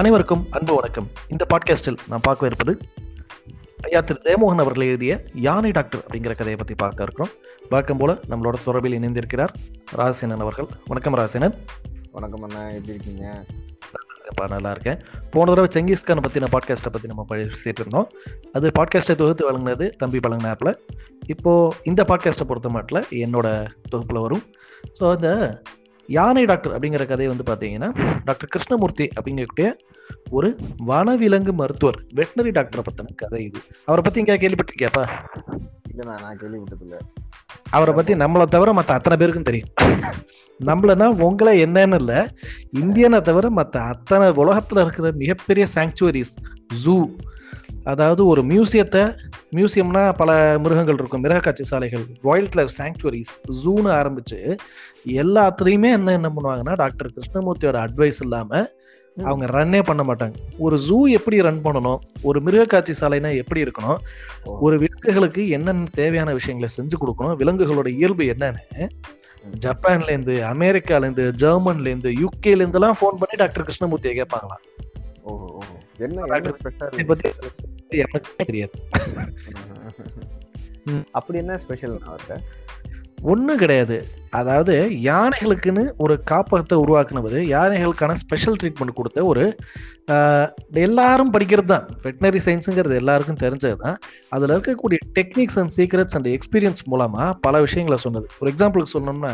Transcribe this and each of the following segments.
அனைவருக்கும் அன்பு வணக்கம். இந்த பாட்காஸ்டில் நான் பார்க்க இருப்பது ஐயா திரு ஜெயமோகன் அவர்கள் எழுதிய யானை டாக்டர் அப்படிங்கிற கதையை பற்றி பார்க்க இருக்கிறோம். வழக்கம் போல நம்மளோட தொடர்பில் இணைந்திருக்கிறார் ராசேனன் அவர்கள். வணக்கம் ராசேனன். வணக்கம் அண்ணா எப்படி இருக்கீங்க? நல்லா இருக்கேன். போன தடவை செங்கிஸ்கானை பற்றின பாட்காஸ்ட்டை பற்றி நம்ம பேசிட்டு இருந்தோம். அது பாட்காஸ்ட்டை தொகுத்து வழங்கினது தம்பி பழங்கின ஆப்பில் இப்போது இந்த பாட்காஸ்ட்டை பொறுத்த மாட்டில் என்னோட தொகுப்பில் வரும். ஸோ அந்த யானை டாக்டர் அப்படிங்கிற கதையை வந்து பார்த்தீங்கன்னா டாக்டர் கிருஷ்ணமூர்த்தி அப்படிங்கக்கூடிய ஒரு வனவிலங்கு மருத்துவர் வெட்டினரி டாக்டரை பற்றின கதை இது. அவரை பற்றி இங்கே கேள்விப்பட்டிருக்கியாப்பா? இல்லைண்ணா நான் கேள்விப்பட்டதில்ல. அவரை பற்றி நம்மளை தவிர மற்ற அத்தனை பேருக்கும் தெரியும். நம்மளனா உங்களை என்னன்னு இல்லை இந்தியனை தவிர மற்ற அத்தனை உலகத்தில் இருக்கிற மிகப்பெரிய சாங்சுவரிஸ் ஜூ அதாவது ஒரு மியூசியத்தை மியூசியம்னா பல மிருகங்கள் இருக்கும் மிருக காட்சி சாலைகள் வைல்ட் லைஃப் சாங்சுவரிஸ் ஜூன்னு ஆரம்பிச்சு எல்லாத்துலேயுமே என்ன என்ன பண்ணுவாங்கன்னா டாக்டர் கிருஷ்ணமூர்த்தியோட அட்வைஸ் இல்லாமல் அவங்க ரன்னே பண்ண மாட்டாங்க. ஒரு ஜூ எப்படி ரன் பண்ணணும் ஒரு மிருக காட்சி சாலைனா எப்படி இருக்கணும் ஒரு விலங்குகளுக்கு என்னென்ன தேவையான விஷயங்களை செஞ்சு கொடுக்கணும் விலங்குகளோட இயல்பு என்னன்னு ஜப்பான்ல இருந்து அமெரிக்கால இருந்து ஜெர்மன்ல இருந்து யூகேல இருந்துலாம் ஃபோன் பண்ணி டாக்டர் கிருஷ்ணமூர்த்தியை கேட்பாங்களாம். ஓஹோ. என்ன தெரியாது. அப்படி என்ன ஸ்பெஷல் அவர்கிட்ட ஒன்றும் கிடையாது. அதாவது யானைகளுக்குன்னு ஒரு காப்பகத்தை உருவாக்குனது யானைகளுக்கான ஸ்பெஷல் ட்ரீட்மெண்ட் கொடுத்த ஒரு எல்லாரும் படிக்கிறது தான். வெட்டினரி சயின்ஸுங்கிறது எல்லாருக்கும் தெரிஞ்சது தான். அதில் இருக்கக்கூடிய techniques and secrets and experience மூலமாக பல விஷயங்களை சொன்னது. ஒரு எக்ஸாம்பிளுக்கு சொன்னோம்னா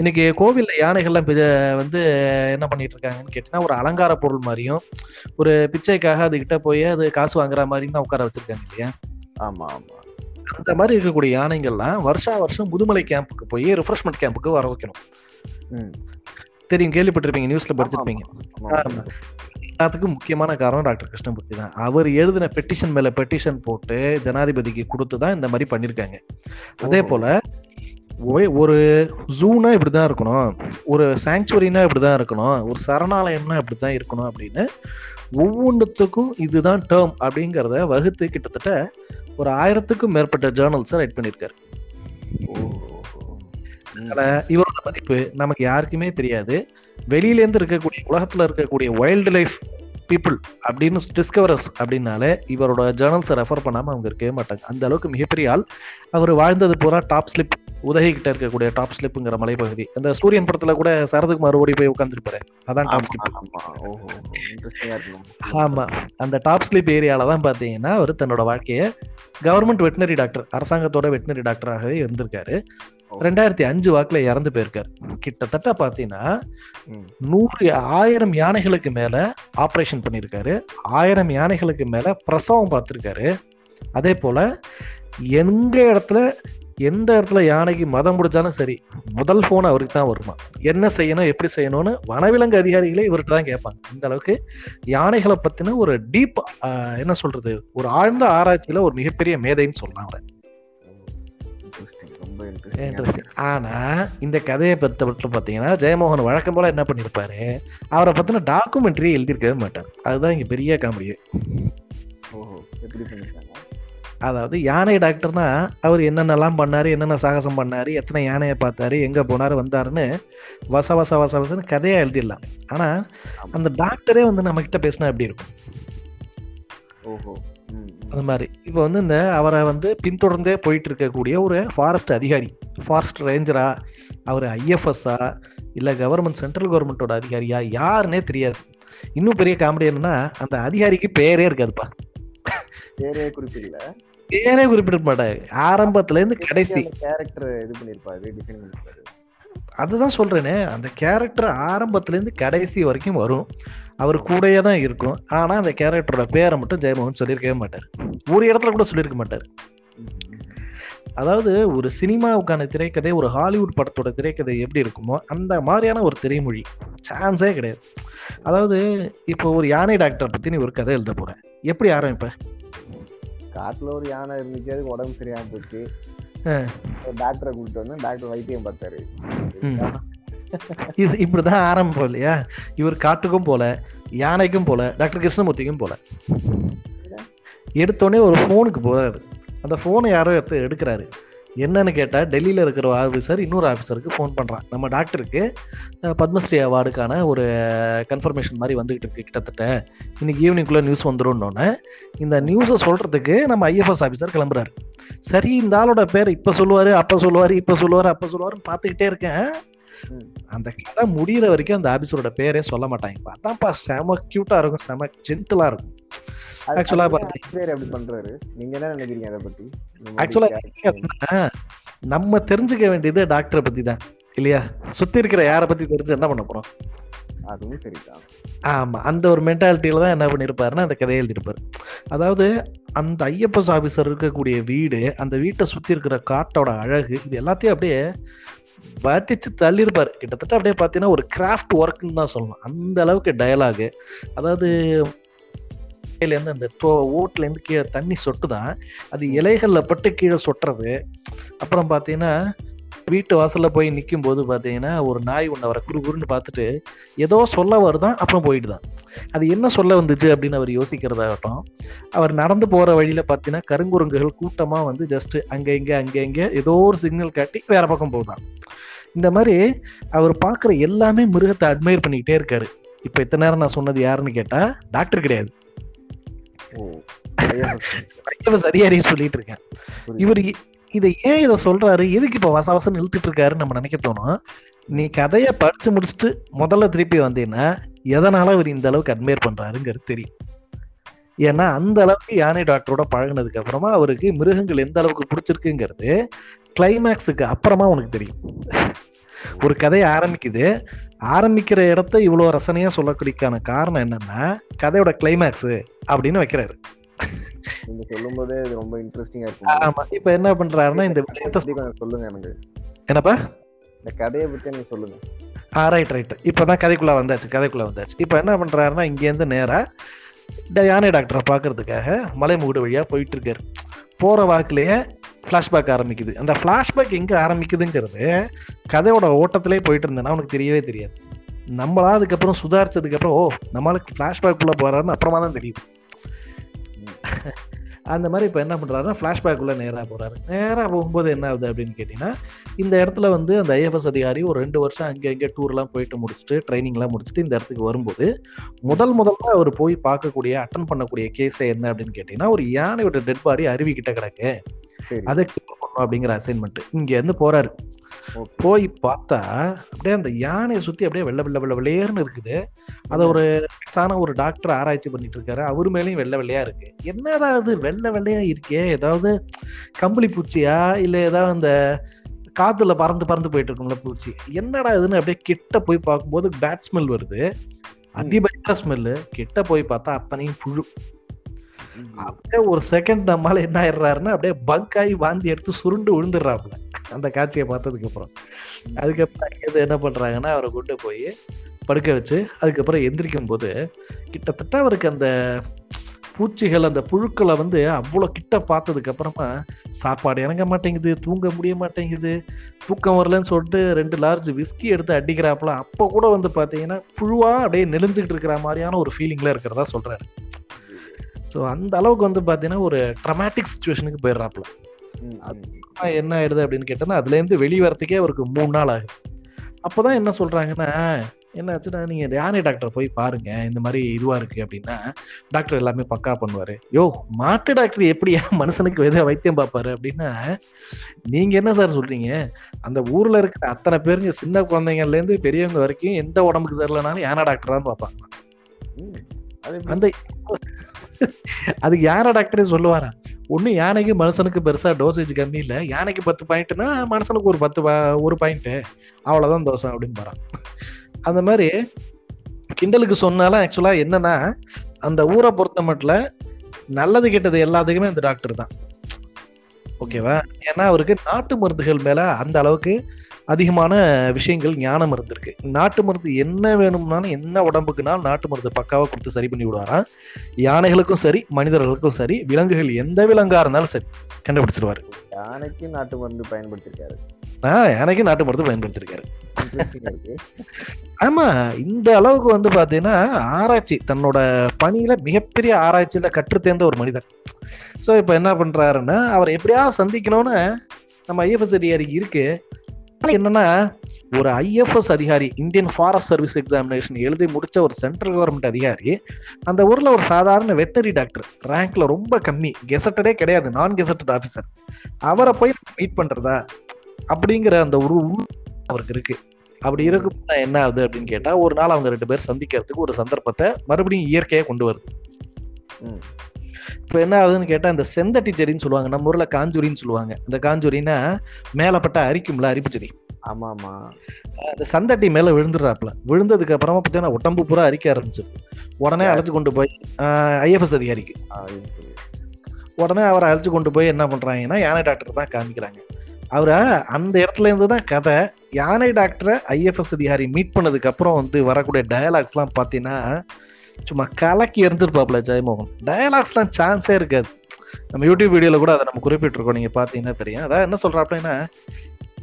இன்னைக்கு கோவிலில் யானைகள்லாம் வந்து என்ன பண்ணிட்டு இருக்காங்கன்னு கேட்டிங்கன்னா ஒரு அலங்கார பொருள் மாதிரியும் ஒரு பிச்சைக்காக அதுக்கிட்ட போய் அது காசு வாங்குற மாதிரியும் தான் உட்கார வச்சிருக்காங்க இல்லையா? ஆமாம் ஆமாம் அந்த மாதிரி இருக்கக்கூடிய யானைகள்லாம் வருஷா வருஷம் முதுமலை கேம்புக்கு போய் ரிஃப்ரெஷ்மெண்ட் கேம்புக்கு வர வைக்கணும். தெரியும் கேள்விப்பட்டிருப்பீங்க நியூஸ்ல படிச்சிருப்பீங்க. எல்லாத்துக்கும் முக்கியமான காரணம் டாக்டர் கிருஷ்ணமூர்த்தி தான். அவர் எழுதின பெட்டிஷன் மேல பெட்டிஷன் போட்டு ஜனாதிபதிக்கு கொடுத்து தான் இந்த மாதிரி பண்ணிருக்காங்க. அதே. போல ஒரு ஜூனா இப்படிதான் இருக்கணும். ஒரு சாங்சுவரினா இப்படிதான் இருக்கணும். ஒரு சரணாலயம்னா இப்படிதான் இருக்கணும் அப்படின்னு ஒவ்வொன்றுத்துக்கும் இதுதான் டேர்ம் அப்படிங்கிறத வகுத்து கிட்டத்தட்ட ஒரு ஆயிரத்துக்கும் மேற்பட்ட ஜேர்னல்ஸை ரைட் பண்ணியிருக்காரு இவரோட மதிப்பு நமக்கு யாருக்குமே தெரியாது. வெளியில இருந்து இருக்கக்கூடிய உலகத்துல இருக்கக்கூடிய வைல்டு லைஃப் பீப்புள் அப்படின்னு டிஸ்கவரர்ஸ் அப்படின்னாலே இவரோட ஜேர்னல்ஸை ரெஃபர் பண்ணாம அவங்க இருக்கவே மாட்டாங்க. அந்த அளவுக்கு மிகப்பெரிய ஆள். அவர் வாழ்ந்தது பூரா டாப் ஸ்லிப் உதகை கிட்ட இருக்கக்கூடிய டாப் ஸ்லிப்புங்கிற மலைப்பகுதி. அந்த சூரியன் படத்துல கூட சரத்குமார் ஓடி போய் உட்காந்துருப்பாரு அதான் டாப் ஸ்லிப் ஆமா. அந்த டாப் ஸ்லிப் ஏரியால தான் பாத்தீங்கன்னா அவர் தன்னோட வாழ்க்கையை கவர்மெண்ட் வெட்டினரி டாக்டர் அரசாங்கத்தோட வெட்டினரி டாக்டராகவே இருந்திருக்காரு. ரெண்டாயிரத்தி அஞ்சு வாக்குல இறந்து போயிருக்காரு. கிட்டத்தட்ட பாத்தீங்கன்னா. நூறு ஆயிரம் யானைகளுக்கு மேல ஆபரேஷன் பண்ணியிருக்காரு ஆயிரம் யானைகளுக்கு மேல பிரசவம் பார்த்திருக்காரு. அதே போல எங்க இடத்துல எந்த இடத்துல யானைக்கு மதம் முடிச்சாலும் சரி முதல் போன் அவருக்கு தான் வருமா? என்ன செய்யணும் எப்படி செய்யணும்னு வனவிலங்கு அதிகாரிகளே இவர்கிட்ட தான் கேட்பாங்க. இந்த அளவுக்கு யானைகளை பத்தின ஒரு டீப் என்ன சொல்றது ஒரு ஆழ்ந்த ஆராய்ச்சியில ஒரு மிகப்பெரிய மேதைன்னு சொல்லலாம் அவரை. ஆனா இந்த கதையை பொறுத்தவரை பார்த்தீங்கன்னா ஜெயமோகன் வழக்கம் போல என்ன பண்ணியிருப்பாரு அவரை பத்தின டாக்குமெண்ட்ரி எழுதியிருக்கவே மாட்டார். அதுதான் இங்க பெரிய காமெடி ஓஹோ எப்படி பண்ணிருக்காங்க? அதாவது யானை டாக்டர்னா அவர் என்னென்னலாம் பண்ணாரு என்னென்ன சாகசம் பண்ணாரு எத்தனை யானையை பார்த்தாரு எங்க போனாரு வந்தாருன்னு வச வச வச வசன்னு கதையா எழுதிடலாம். ஆனா அந்த டாக்டரே வந்து நம்ம கிட்ட பேசினா எப்படி இருக்கும்? ஓஹோ. அந்த மாதிரி. இப்போ வந்து இந்த அவரை வந்து பின்தொடர்ந்தே போயிட்டு இருக்கக்கூடிய ஒரு ஃபாரஸ்ட் அதிகாரி ஃபாரஸ்ட் ரேஞ்சரா அவர் ஐஎஃப்எஸ்ஸா இல்லை கவர்மெண்ட் சென்ட்ரல் கவர்மெண்ட்டோட அதிகாரியா யாருன்னே தெரியாது. இன்னும் பெரிய காமெடி என்னன்னா அந்த அதிகாரிக்கு பேரே இருக்காதுப்பா. பேரே குறிப்பிடல. பேரே குறிப்பிட மாட்டாரு. ஆரம்பத்துல இருந்து கடைசி. கேரக்டர் இது பண்ணிருப்பாரு பண்ணிருப்பாரு அதுதான் சொல்றேனே அந்த கேரக்டர் ஆரம்பத்துல இருந்து கடைசி வரைக்கும் வரும். அவர் கூடயே தான் இருக்கும். ஆனா அந்த கேரக்டரோட பேரை மட்டும் ஜெயமோகன் சொல்லியிருக்கவே மாட்டார். ஒரு இடத்துல கூட சொல்லியிருக்க மாட்டார். அதாவது ஒரு சினிமாவுக்கான திரைக்கதை ஒரு ஹாலிவுட் படத்தோட திரைக்கதை எப்படி இருக்குமோ அந்த மாதிரியான ஒரு திரைமொழி. சான்ஸே கிடையாது. அதாவது இப்போ ஒரு யானை டாக்டர் பத்தி நீ ஒரு கதை எழுத போறேன். எப்படி ஆரம்பிப்ப? காட்டுல ஒரு யானை இருந்துச்சு அதுக்கு உடம்பு சரியாம போச்சு. டாக்டரை கூப்பிட்டு வந்து டாக்டர் வைத்தியம் பார்த்தாரு. இது இப்படிதான் ஆரம்பிப்போம் இல்லையா? இவர் காட்டுக்கும் போல யானைக்கும் போல டாக்டர் கிருஷ்ணமூர்த்திக்கும் போல. எடுத்தோடனே ஒரு ஃபோனுக்கு போறாரு. அந்த ஃபோனை யாரோ எடுத்து எடுக்கிறாரு. என்னன்னு கேட்டால் டெல்லியில் இருக்கிற ஆஃபீஸர் இன்னொரு ஆஃபீஸருக்கு ஃபோன் பண்ணுறான் நம்ம டாக்டருக்கு பத்மஸ்ரீ அவார்டுக்கான ஒரு கன்ஃபர்மேஷன் மாதிரி வந்துகிட்டு இருக்கு கிட்டத்தட்ட. இன்னைக்கு ஈவினிங்குள்ளே நியூஸ் வந்துரும்னு இந்த நியூஸை சொல்கிறதுக்கு நம்ம ஐஎஃப்எஸ் ஆஃபீஸர் கிளம்புறாரு. சரி இந்த ஆளோட பேர் இப்போ சொல்லுவார் அப்போ சொல்லுவார் இப்போ சொல்லுவார் அப்போ சொல்லுவாருன்னு பார்த்துக்கிட்டே இருக்கேன். அந்த கதை முடியிற வரைக்கும் அந்த ஆபீஸரோட பேரே சொல்ல மாட்டாங்க. அதான்ப்பா செம கியூட்டா இருக்கும் செம ஜென்டலா இருக்கும். அது- Actually ஆ அது ஏன் பாத்தீங்க- ஆசிரியர் அப்படி பண்றாரு? நீங்க என்ன நினைக்கிறீங்க அதை பத்தி? இந்த மாதிரி Actually ஆ character- நம்ம தெரிஞ்சுக்க வேண்டியது டாக்டரை பத்தி தான் இல்லையா? சுத்தி இருக்கிற யாரை பத்தி தெரிஞ்சு என்ன பண்ண போறோம்? அதுவும் சரிதான். ஆமா அந்த ஒரு மென்டாலிட்டியில தான் என்ன பண்ணியிருப்பாருன்னா அந்த கதையை எழுதியிருப்பாரு அதாவது அந்த ஐஎப்எஸ் ஆபீசர் இருக்கக்கூடிய வீடு அந்த வீட்டை சுத்தி இருக்கிற காட்டோட அழகு இது எல்லாத்தையும் அப்படியே வட்டிச்சு தள்ளியிருப்பார் கிட்டத்தட்ட அப்படியே பார்த்தீங்கன்னா ஒரு கிராஃப்ட் ஒர்க்குன்னு தான் சொல்லணும். அந்த அளவுக்கு டயலாகு அதாவது கீழேருந்து அந்த தோ- ஓட்டுலேருந்து கீழே தண்ணி சொட்டு தான் அது இலைகளில் பட்டு கீழே சொட்டுறது. அப்புறம் பார்த்தீங்கன்னா வீட்டு வாசலில் போய் நிற்கும் போது பார்த்தீங்கன்னா ஒரு நாய் ஒன்று அவரை குறு பார்த்துட்டு ஏதோ சொல்ல வருதான் அப்புறம் போயிட்டு தான் அது என்ன சொல்ல வந்துச்சு அப்படின்னு அவர் யோசிக்கிறதாகட்டும். அவர் நடந்து போகிற வழியில் பார்த்தீங்கன்னா கருங்குரங்குகள் கூட்டமாக வந்து ஜஸ்ட்டு அங்கே இங்கே அங்கே இங்கே ஏதோ ஒரு சிக்னல் காட்டி வேறு பக்கம் போகுதான் இந்த மாதிரி அவர் பார்க்குற எல்லாமே மிருகத்தை அட்மையர் பண்ணிக்கிட்டே இருக்காரு. இப்போ இத்தனை நேரம் நான் சொன்னது யாருன்னு கேட்டா டாக்டர் கிடையாது. அதிகாரி சொல்லிட்டு இருக்கேன். இவர் இதை ஏன் இதை சொல்றாரு? எதுக்கு இப்போ வச வசன்னு இழுத்துட்டு இருக்காருன்னு நம்ம நினைக்க தோணும். நீ கதையை படிச்சு முடிச்சுட்டு முதல்ல திருப்பி வந்தீங்கன்னா எதனால அவர் இந்த அளவுக்கு அட்மையர் பண்றாருங்கிறது தெரியும். ஏன்னா அந்த அளவுக்கு யானை டாக்டரோட பழகுனதுக்கு அப்புறமா அவருக்கு மிருகங்கள் எந்த அளவுக்கு பிடிச்சிருக்குங்கிறது கிளைமேக்ஸுக்கு அப்புறமா உனக்கு தெரியும். ஒரு கதையை ஆரம்பிக்குது. ஆரம்பிக்கிற இடத்த இவ்வளோ ரசனையா சொல்லக்கூடியக்கான காரணம் என்னன்னா கதையோட கிளைமேக்ஸ் அப்படின்னு வைக்கிறாரு. நீங்க சொல்லும் போதே இது ரொம்ப இன்ட்ரெஸ்டிங்கா இருக்கு ஆமா இப்ப என்ன பண்றாருன்னா இந்த விஷயத்த சொல்லுங்க எனக்கு. என்னப்பா? இந்த கதையை பத்தி எனக்கு சொல்லுங்க. ஆ ரைட் ரைட் இப்போ தான் கதைக்குள்ளே வந்தாச்சு கதைக்குள்ளே வந்தாச்சு. இப்போ என்ன பண்ணுறாருன்னா இங்கேருந்து நேராக யானை டாக்டரை பார்க்கறதுக்காக மலைமுகுடு வழியாக போயிட்டு இருக்காரு. போகிற வாக்குலேயே ஃப்ளாஷ்பேக் ஆரம்பிக்குது. அந்த ஃப்ளாஷ்பேக் எங்கே ஆரம்பிக்குதுங்கிறது கதையோட ஓட்டத்திலே போயிட்டு இருந்தேன்னா அவனுக்கு தெரியவே தெரியாது. நம்மளா அதுக்கப்புறம் சுதாரிச்சதுக்கப்புறம் ஓ நம்மளுக்கு ஃப்ளாஷ்பேக்குள்ளே போகிறாருன்னு அப்புறமா தான் தெரியுது. அந்த மாதிரி இப்போ என்ன பண்ணுறாருன்னா ஃப்ளாஷ்பேக்குள்ளே நேராக போகிறாரு நேராக போகும்போது என்ன ஆகுது அப்படின்னு கேட்டிங்கன்னா இந்த இடத்துல வந்து அந்த ஐஎஃப்எஸ் அதிகாரி ஒரு ரெண்டு வருஷம் அங்கே இங்கே டூர்லாம் போயிட்டு முடிச்சுட்டு ட்ரைனிங்லாம் முடிச்சுட்டு இந்த இடத்துக்கு வரும்போது முதல் முதல்ல அவர் போய் பார்க்கக்கூடிய அட்டன் பண்ணக்கூடிய கேஸ் என்ன அப்படின்னு கேட்டிங்கன்னா ஒரு யானையோட டெட் பாடி அருவி கிட்ட கிடக்கு. அதை கிளியர் பண்ணணும் அப்படிங்கிற அசைன்மெண்ட் இங்க இருந்து போறாரு. Okay. போய் பார்த்தா அப்படியே அந்த யானையை சுத்தி அப்படியே வெள்ளை வெள்ளை வெள்ளை வெள்ளையர்னு இருக்குது. அதை ஒரு சான ஒரு டாக்டர் ஆராய்ச்சி பண்ணிட்டு இருக்காரு. அவர் மேலேயும் வெள்ளை வெள்ளையா இருக்கு. என்னடா அது வெள்ளை வெள்ளையா இருக்கே. ஏதாவது கம்பளி பூச்சியா? இல்ல ஏதாவது அந்த காத்துல பறந்து பறந்து போயிட்டு இருக்கும்ல பூச்சி. என்னடா இதுன்னு அப்படியே கிட்ட போய் பார்க்கும்போது பேட் ஸ்மெல் வருது. அதிபயங்கர ஸ்மெல்லு கிட்ட போய் பார்த்தா அத்தனையும் புழு. அப்படியே ஒரு செகண்ட் நம்மளால என்ன ஆயிடுறாருன்னா அப்படியே பங்க் ஆகி வாந்தி எடுத்து சுருண்டு விழுந்துடுறாப்புல. அந்த காட்சியை பார்த்ததுக்கு அப்புறம். அதுக்கப்புறம் அங்கேருந்து என்ன பண்றாங்கன்னா அவரை கொண்டு போய் படுக்க வச்சு அதுக்கப்புறம் எந்திரிக்கும் போது கிட்டத்தட்ட அவருக்கு அந்த பூச்சிகள் அந்த புழுக்களை வந்து அவ்வளோ கிட்ட பார்த்ததுக்கு அப்புறமா சாப்பாடு இறங்க மாட்டேங்குது தூங்க முடிய மாட்டேங்குது தூக்கம் வரலன்னு சொல்லிட்டு ரெண்டு லார்ஜ் விஸ்கி எடுத்து அடிக்கிறாப்புல. அப்போ கூட வந்து பார்த்தீங்கன்னா புழுவா அப்படியே நெளிஞ்சுக்கிட்டு இருக்கிற மாதிரியான ஒரு ஃபீலிங்ல இருக்கிறதா சொல்றாரு. ஸோ அந்த அளவுக்கு வந்து பார்த்தீங்கன்னா ஒரு ட்ரமாட்டிக் சுச்சுவேஷனுக்கு போயிடுறாப்புல. என்ன ஆயிடுது அப்படின்னு கேட்டோன்னா அதுலேருந்து வெளியே வரத்துக்கே அவருக்கு மூணு நாள் ஆகுது. அப்போதான் என்ன சொல்றாங்கன்னா என்ன ஆச்சுன்னா நீங்க யானை டாக்டர் போய் பாருங்க இந்த மாதிரி இதுவா இருக்கு அப்படின்னா டாக்டர் எல்லாமே பக்கா பண்ணுவாரு. யோ மாட்டு டாக்டர் எப்படியா மனுஷனுக்கு எதை வைத்தியம் பார்ப்பாரு அப்படின்னா நீங்க என்ன சார் சொல்றீங்க? அந்த ஊர்ல இருக்கிற அத்தனை பேருங்க சின்ன குழந்தைங்கள்ல இருந்து பெரியவங்க வரைக்கும் எந்த உடம்புக்கு சரியில்லைனாலும் யானை டாக்டர் தான் பார்ப்பாங்க. ம். அது எப்படி? அந்த அதுக்கு யானை டாக்டரே சொல்லுவாரா? ஒண்ணு யானைக்கு மனுஷனுக்கு பெருசா டோசேஜ் கம்மி இல்ல. யானைக்கு பத்து பாயிண்ட்னா மனுஷனுக்கு ஒரு பத்து ஒரு பாயிண்ட் அவ்வளவுதான் தோசை அப்படின்னு பாறான் அந்த மாதிரி கிண்டலுக்கு சொன்னாலும் ஆக்சுவலா என்னன்னா அந்த ஊரை பொறுத்த மட்டும் நல்லது கெட்டது எல்லாத்துக்குமே அந்த டாக்டர் தான். ஓகேவா ஏன்னா அவருக்கு நாட்டு மருந்துகள் மேல அந்த அளவுக்கு அதிகமான விஷயங்கள் ஞானம் இருந்திருக்கு நாட்டு மருந்து என்ன வேணும்னாலும் என்ன உடம்புக்குனாலும் நாட்டு மருந்து பக்காவா கொடுத்து சரி பண்ணி விடுவாராம். யானைகளுக்கும் சரி மனிதர்களுக்கும் சரி விலங்குகள் எந்த விலங்கா இருந்தாலும் சரி கண்டுபிடிச்சிருவாரு. யானைக்கு நாட்டு மருந்து பயன்படுத்திருக்காரு. ஆஹ் யானைக்கு நாட்டு மருந்து பயன்படுத்திருக்காரு. ஆமா இந்த அளவுக்கு வந்து பாத்தீங்கன்னா ஆராய்ச்சி தன்னோட பணியில மிகப்பெரிய ஆராய்ச்சியில கற்றுத்தேர்ந்த ஒரு மனிதர். ஸோ இப்போ என்ன பண்றாருன்னா அவர் எப்படியாவது சந்திக்கணும்னு நம்ம ஐஎஃப்எஸ் அதிகாரிக்கு இருக்கு. என்னன்னா ஒரு ஐஎஃப்எஸ் அதிகாரி இந்தியன் ஃபாரஸ்ட் சர்வீஸ் எக்ஸாமினேஷன் எழுதி முடிச்ச ஒரு சென்ட்ரல் கவர்மெண்ட் அதிகாரி அந்த ஊர்ல ஒரு சாதாரண வெட்டரி டாக்டர் ரேங்க்ல ரொம்ப கம்மி கெசட்டடே கிடையாது நான் கெசட்டட் ஆஃபீஸர் அவரை போய் மீட் பண்றதா? அப்படிங்கிற அந்த ஒரு அவருக்கு இருக்கு. அப்படி இருக்கும் என்ன ஆகுது அப்படின்னு கேட்டா ஒரு நாள் அவங்க ரெண்டு பேர் சந்திக்கிறதுக்கு ஒரு சந்தர்ப்பத்தை மறுபடியும் இயற்கையா கொண்டு வருது. ம். இப்போ என்ன ஆகுதுன்னு கேட்டா இந்த செந்தட்டி செடின்னு சொல்லுவாங்க நம்ம ஊர்ல காஞ்சூரின்னு சொல்லுவாங்க. இந்த காஞ்சூரின்னா மேலப்பட்ட அரிக்கும்ல அரிப்பு செடி. ஆமா ஆமா அந்த சந்தட்டி மேல விழுந்துடுறாப்புல. விழுந்ததுக்கு அப்புறமா பார்த்தீங்கன்னா உடம்பு பூரா அரிக்க ஆரம்பிச்சிருது உடனே அழைச்சு கொண்டு போய் ஐஎஃப்எஸ் அதிகாரிக்கு. உடனே அவரை அழைச்சு கொண்டு போய் என்ன பண்றாங்கன்னா யானை டாக்டர் தான் காமிக்கிறாங்க. அவரை அந்த இடத்துல இருந்து தான் கதை. யானை டாக்டரை ஐஎஃப்எஸ் அதிகாரி மீட் பண்ணதுக்கு அப்புறம் வந்து வரக்கூடிய டயலாக்ஸ்லாம் பார்த்தீங்கன்னா சும்மா கலக்கி எரிஞ்சிருப்பாப்ல ஜெயமோகன். டயலாக்ஸ்லாம் சான்ஸே இருக்காது. நம்ம யூடியூப் வீடியோவில் கூட அதை நம்ம குறிப்பிட்டிருக்கோம். நீங்கள் பார்த்தீங்கன்னா தெரியும். அதான் என்ன சொல்றாப்லன்னா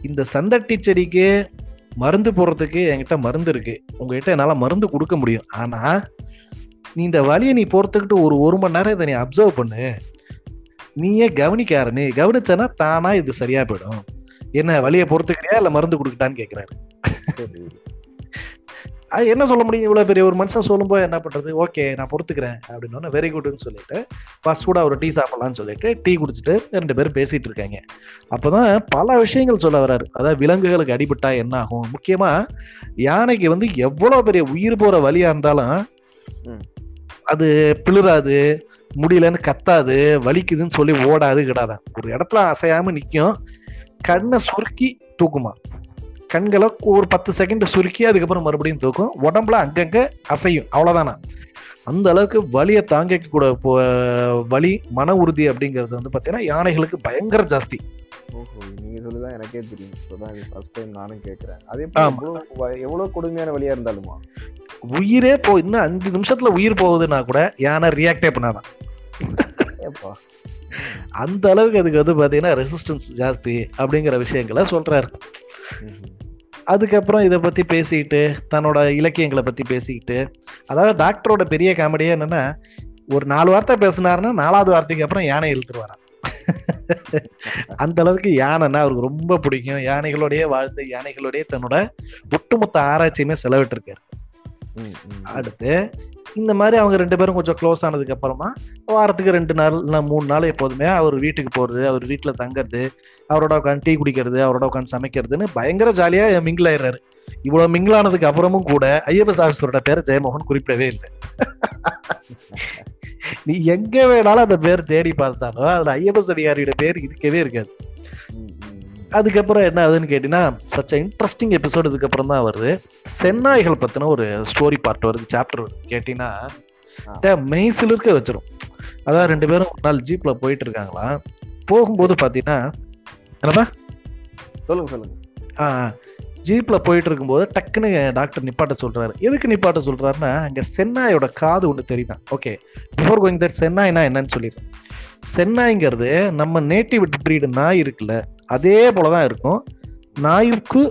இந்த சந்தட்டி செடிக்கு மருந்து போடுறதுக்கு என்கிட்ட மருந்து இருக்கு. உங்ககிட்ட என்னால் மருந்து கொடுக்க முடியும். ஆனால் நீ இந்த வழியை நீ போகிறதுக்கிட்டு ஒரு ஒரு மணி நேரம் இதை நீ அப்சர்வ் பண்ணு. நீயே கவனிக்க ஆரம்பி கவனிச்சனா தானா இது சரியா போயிடும். என்ன வலியை பொறுத்துக்கிறியா இல்லை மருந்து கொடுக்கட்டான்னு கேட்குறாரு சரி. என்ன சொல்ல முடியும்? இவ்வளவு பெரிய ஒரு மனுஷன் சொல்லும்போது என்ன பண்றது? ஓகே நான் பொறுத்துக்கிறேன் அப்படின்னு வெரி குட்னு சொல்லிட்டு ஃபர்ஸ்ட் கூட ஒரு டீ சாப்பிடலாம்னு சொல்லிட்டு டீ குடிச்சிட்டு ரெண்டு பேரும் பேசிட்டு இருக்காங்க. அப்பதான் பல விஷயங்கள் சொல்ல வர்றாரு அதாவது விலங்குகளுக்கு அடிபட்டா என்ன ஆகும்? முக்கியமா யானைக்கு வந்து எவ்வளவு பெரிய உயிர் போற வழியா இருந்தாலும். அது பிளிராது முடியலன்னு கத்தாது வலிக்குதுன்னு சொல்லி ஓடாது கிடாதான் ஒரு இடத்துல அசையாம நிக்கும் கண்ணை சுருக்கி தூக்குமா? கண்களை ஒரு பத்து செகண்ட் சுருக்கி அதுக்கப்புறம் மறுபடியும் தூக்கும். உடம்புல அங்கங்க அசையும். அவ்வளவுதானா? அந்த அளவுக்கு வலியை தாங்கிக்க கூட வலி மன உறுதி அப்படிங்கிறது வந்து பாத்தீங்கன்னா யானைகளுக்கு பயங்கர ஜாஸ்தி. ஓஹோ நீங்க சொல்லிதான் எனக்கே தெரியும். இப்பதான் ஃபர்ஸ்ட் டைம் நானும் கேக்குறேன். அதே எவ்வளவு கொடுமையான வழியா இருந்தாலுமா? உயிரே போ இன்னும் அஞ்சு நிமிஷத்துல உயிர் போகுதுன்னா கூட யானை ரியாக்டே பண்ணாதான். அந்த அளவுக்கு அதுக்கு வந்து பாத்தீங்கன்னா ரெசிஸ்டன்ஸ் ஜாஸ்தி அப்படிங்கிற விஷயங்களை சொல்றாரு. அதுக்கப்புறம் இதை பத்தி பேசிக்கிட்டு தன்னோட இலக்கியங்களை பத்தி பேசிக்கிட்டு அதாவது டாக்டரோட பெரிய காமெடியே என்னன்னா ஒரு நாலு வார்த்தை பேசினாருன்னா நாலாவது வார்த்தைக்கு அப்புறம் யானை இழுத்துருவாராம். அந்த அளவுக்கு யானைன்னா அவருக்கு ரொம்ப பிடிக்கும். யானைகளோடயே வாழ்ந்து யானைகளோடயே தன்னோட ஒட்டுமொத்த ஆராய்ச்சியுமே செலவிட்டிருக்காரு. அடுத்து இந்த மாதிரி அவங்க ரெண்டு பேரும் கொஞ்சம் க்ளோஸ் ஆனதுக்கு அப்புறமா வாரத்துக்கு ரெண்டு நாள் இல்லை மூணு நாள் எப்போதுமே அவர் வீட்டுக்கு போகிறது அவர் வீட்டில் தங்குறது அவரோட உட்காந்து டீ குடிக்கிறது அவரோட உட்காந்து சமைக்கிறதுன்னு பயங்கர ஜாலியாக மிங்கிள் ஆயிடுறாரு. இவ்வளோ மிங்கிள் ஆனதுக்கு அப்புறமும் கூட ஐஎஃப்எஸ் ஆஃபீஸரோட பேர் ஜெயமோகன் குறிப்பிடவே இல்லை. நீ எங்கே வேணாலும் அந்த பேர் தேடி பார்த்தாலும் அதில் ஐஎஃப்எஸ் அதிகாரியோட பேர் இருக்கவே இருக்காது. அதுக்கப்புறம் என்ன ஆகுதுன்னு கேட்டீங்கன்னா சச்ச இன்ட்ரெஸ்டிங் எபிசோடு இதுக்கப்புறம் தான் வருது. சென்னாய்கள் பத்தின ஒரு ஸ்டோரி பார்ட் வருது சாப்டர் கேட்டீங்கன்னா ஆ. மெய்சில் இருக்க வச்சிரும். அதான் ரெண்டு பேரும் ஒரு நாள் ஜீப்ல போயிட்டு இருக்காங்களாம் போகும்போது பாத்தீங்கன்னா என்னப்பா? சொல்லுங்க சொல்லுங்க. ஆ ஜீப்ல போயிட்டு இருக்கும்போது டக்குன்னு டாக்டர் நிப்பாட்ட சொல்றாரு. எதுக்கு நிப்பாட்ட சொல்றாருன்னா அங்க சென்னாயோட காது ஒன்று தெரியுதான் ஓகே பிஃபோர் கோயிங் தட் சென்னாய்னா என்னன்னு சொல்லிடுறேன் சென்னாய்ங்கிறது நம்ம நேட்டிவ் பிரீடு நாய் இருக்குல்ல அதே போலதான் இருக்கும். நாய்க்கு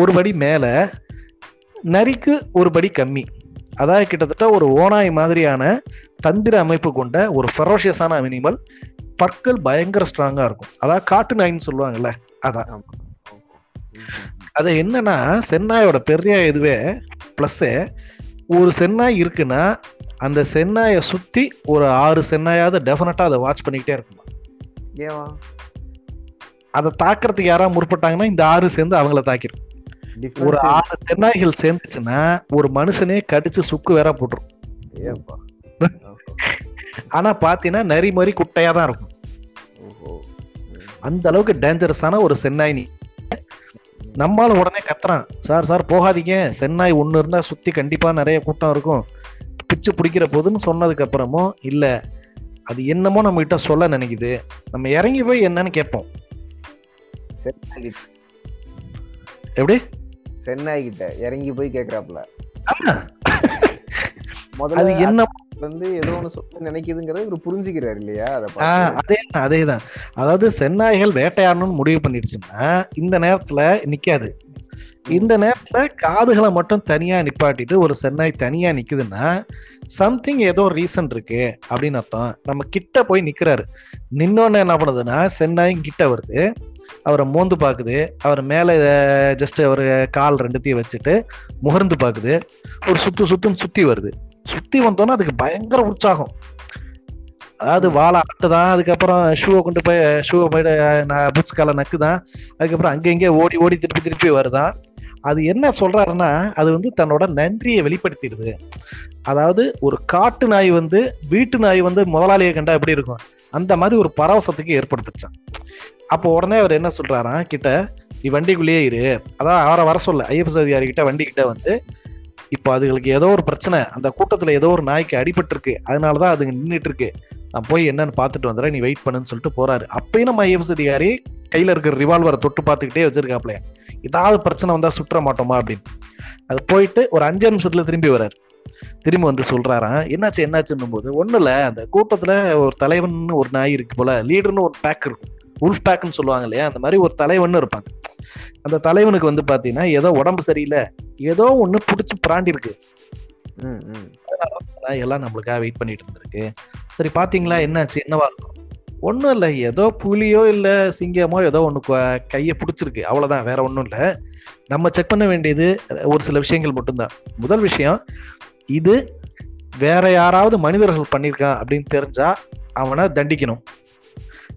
ஒரு படி மேல நரிக்கு ஒரு படி கம்மி. அதாவது கிட்டத்தட்ட ஒரு ஓனாய் மாதிரியான தந்திர அமைப்பு கொண்ட ஒரு ஃபெரோஷியஸான அனிமல் பற்கள் பயங்கர ஸ்ட்ராங்கா இருக்கும். அதாவது காட்டு நாயின்னு சொல்லுவாங்கல்ல அதான் அது என்னன்னா சென்னாயோட பெரிய இதுவே ப்ளஸ்ஸு ஒரு சென்னாய் இருக்குன்னா அந்த சென்னாயை சுத்தி ஒரு ஆறு சென்னாயாவது டெஃபினட்டா அதை வாட்ச் பண்ணிக்கிட்டே இருக்கும். ஏவா அதை தாக்குறதுக்கு யாராவது முற்பட்டாங்கன்னா இந்த ஆறு சேர்ந்து அவங்கள தாக்கிரும். ஒரு ஆறு சென்னாய்கள் சேர்ந்துச்சுன்னா ஒரு மனுஷனே கடிச்சு சுக்கு வேற போட்டுரும். ஆனா பாத்தீங்கன்னா நரி மாதிரி குட்டையா தான் இருக்கும். அந்த அளவுக்கு டேஞ்சரஸான ஒரு சென்னாய் நம்மால உடனே கத்துறான். சார் சார் போகாதீங்க. சென்னாய் ஒண்ணு இருந்தா சுத்தி கண்டிப்பா நிறைய கூட்டம் இருக்கும். பிச்சு பிடிக்கிற போதுன்னு சொன்னதுக்கு அப்புறமும் இல்ல. அது என்னமோ நம்ம கிட்ட சொல்ல நினைக்குது. நம்ம இறங்கி போய் என்னன்னு கேட்போம். எப்படி? சென்னாய் கிட்ட இறங்கி போய் கேக்குறாப்ல. அது முதல்ல என்ன வந்து ஏதோ ஒண்ணு சொல்ல நினைக்குதுங்கிறத இவர் புரிஞ்சுக்கிறாரு இல்லையா? அதை பார்த்து. அதேதான் அதேதான். அதாவது சென்னாய்கள் வேட்டையாடணும்னு முடிவு பண்ணிடுச்சுன்னா இந்த நேரத்துல நிக்காது. இந்த நேரத்துல காதுகளை மட்டும் தனியா நிப்பாட்டிட்டு ஒரு சென்னாய் தனியா நிக்குதுன்னா சம்திங் ஏதோ ரீசன் இருக்கு அப்படின்னு அர்த்தம். நம்ம கிட்ட போய் நிக்கிறாரு. நின்னோன்னு என்ன பண்ணுதுன்னா சென்னாய் கிட்ட வருது. அவரை மோந்து பார்க்குது அவர் மேலே ஜஸ்ட் அவர் கால் ரெண்டுத்தையும் வச்சுட்டு முகர்ந்து பார்க்குது ஒரு சுத்து சுத்துன்னு சுற்றி வருது. சுற்றி வந்தோன்னே அதுக்கு பயங்கர உற்சாகம். அதாவது வாழை ஆட்டுதான் அதுக்கப்புறம் ஷூவை கொண்டு போய் ஷூவை போய் நான் பூட்ஸ் காலை நக்குதான். அதுக்கப்புறம் அங்கே இங்கே ஓடி ஓடி திருப்பி திருப்பி வருதான். அது என்ன சொல்றாருன்னா அது வந்து தன்னோட நன்றியை வெளிப்படுத்திடுது. அதாவது ஒரு காட்டு நாய் வந்து வீட்டு நாய் வந்து முதலாளியை கண்டா எப்படி இருக்கும்? அந்த மாதிரி ஒரு பரவசத்துக்கு ஏற்படுத்துச்சான் அப்போ உடனே அவர் என்ன சொல்றாரா? கிட்ட நீ வண்டிக்குள்ளேயே இரு. அதான் அவரை வர சொல்ல. ஐஎஃப்எஸ் அதிகாரி கிட்ட வண்டி கிட்ட வந்து இப்போ அதுகளுக்கு ஏதோ ஒரு பிரச்சனை. அந்த கூட்டத்தில் ஏதோ ஒரு நாய்க்கு அடிபட்டு இருக்கு அதனாலதான் அதுங்க நின்றுட்டு இருக்கு நான் போய் என்னன்னு பார்த்துட்டு வந்துடுறேன் நீ வெயிட் பண்ணுன்னு சொல்லிட்டு போறாரு. அப்பயும் நம்ம ஐஎஃப்எஸ் அதிகாரி கையில் இருக்கிற ரிவால்வரை தொட்டு பார்த்துக்கிட்டே வச்சிருக்காப்ல ஏதாவது பிரச்சனை வந்தால் சுற்ற மாட்டோமா அப்படின்னு. அது போயிட்டு ஒரு அஞ்சு நிமிஷத்துல திரும்பி வர்றாரு. திரும்பி வந்து சொல்றாராம் என்னாச்சு? என்னாச்சுன்னும் போது ஒன்றும் இல்லை அந்த கூட்டத்தில் ஒரு தலைவன் ஒரு நாய் இருக்கு போல. லீடர்னு ஒரு பேக் இருக்கும். உல்ஃப் சொல்லுவாங்க இல்லையா? அந்த மாதிரி ஒரு தலைவன் இருப்பாங்க. அந்த தலைவனுக்கு வந்து பாத்தீங்கன்னா ஏதோ உடம்பு சரியில்லை. ஏதோ ஒண்ணு புடிச்சு பிராண்டி இருக்கு ம் ம். நாய் எல்லாம் நம்மளுக்காக வெயிட் பண்ணிட்டு இருந்திருக்கு. சரி பாத்தீங்களா? என்னாச்சு? என்னவா இருக்கும்? ஒன்றும் இல்லை. ஏதோ புலியோ இல்லை சிங்கமோ ஏதோ ஒன்று கையை பிடிச்சிருக்கு. அவ்வளோதான் வேற ஒன்றும் இல்லை. நம்ம செக் பண்ண வேண்டியது ஒரு சில விஷயங்கள் மட்டும்தான். முதல் விஷயம் இது வேற யாராவது மனிதர்கள் பண்ணியிருக்கான் அப்படின்னு தெரிஞ்சா அவனை தண்டிக்கணும்.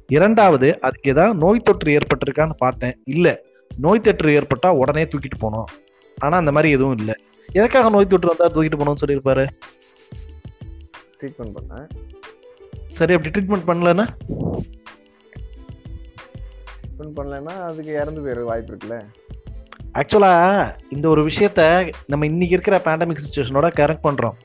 இரண்டாவது அதுக்கு ஏதாவது நோய் தொற்று ஏற்பட்டிருக்கான்னு பார்த்தேன். இல்லை நோய் தொற்று ஏற்பட்டா உடனே தூக்கிட்டு போகணும் ஆனா அந்த மாதிரி எதுவும் இல்லை. எதுக்காக நோய் தொற்று வந்தா தூக்கிட்டு போகணும்னு சொல்லியிருப்பாரு? ட்ரீட்மெண்ட் பண்ணேன். சரி அப்படி ட்ரீட்மெண்ட் பண்ணலன்னா? ட்ரீட்மெண்ட் பண்ணலைன்னா அதுக்கு இறந்து போயிட வாய்ப்பு இருக்குல்ல. ஆக்சுவலா இந்த ஒரு விஷயத்த நம்ம இன்னைக்கு இருக்கிற பேண்டமிக் சுச்சுவேஷனோட கரெக்ட் பண்றோம்.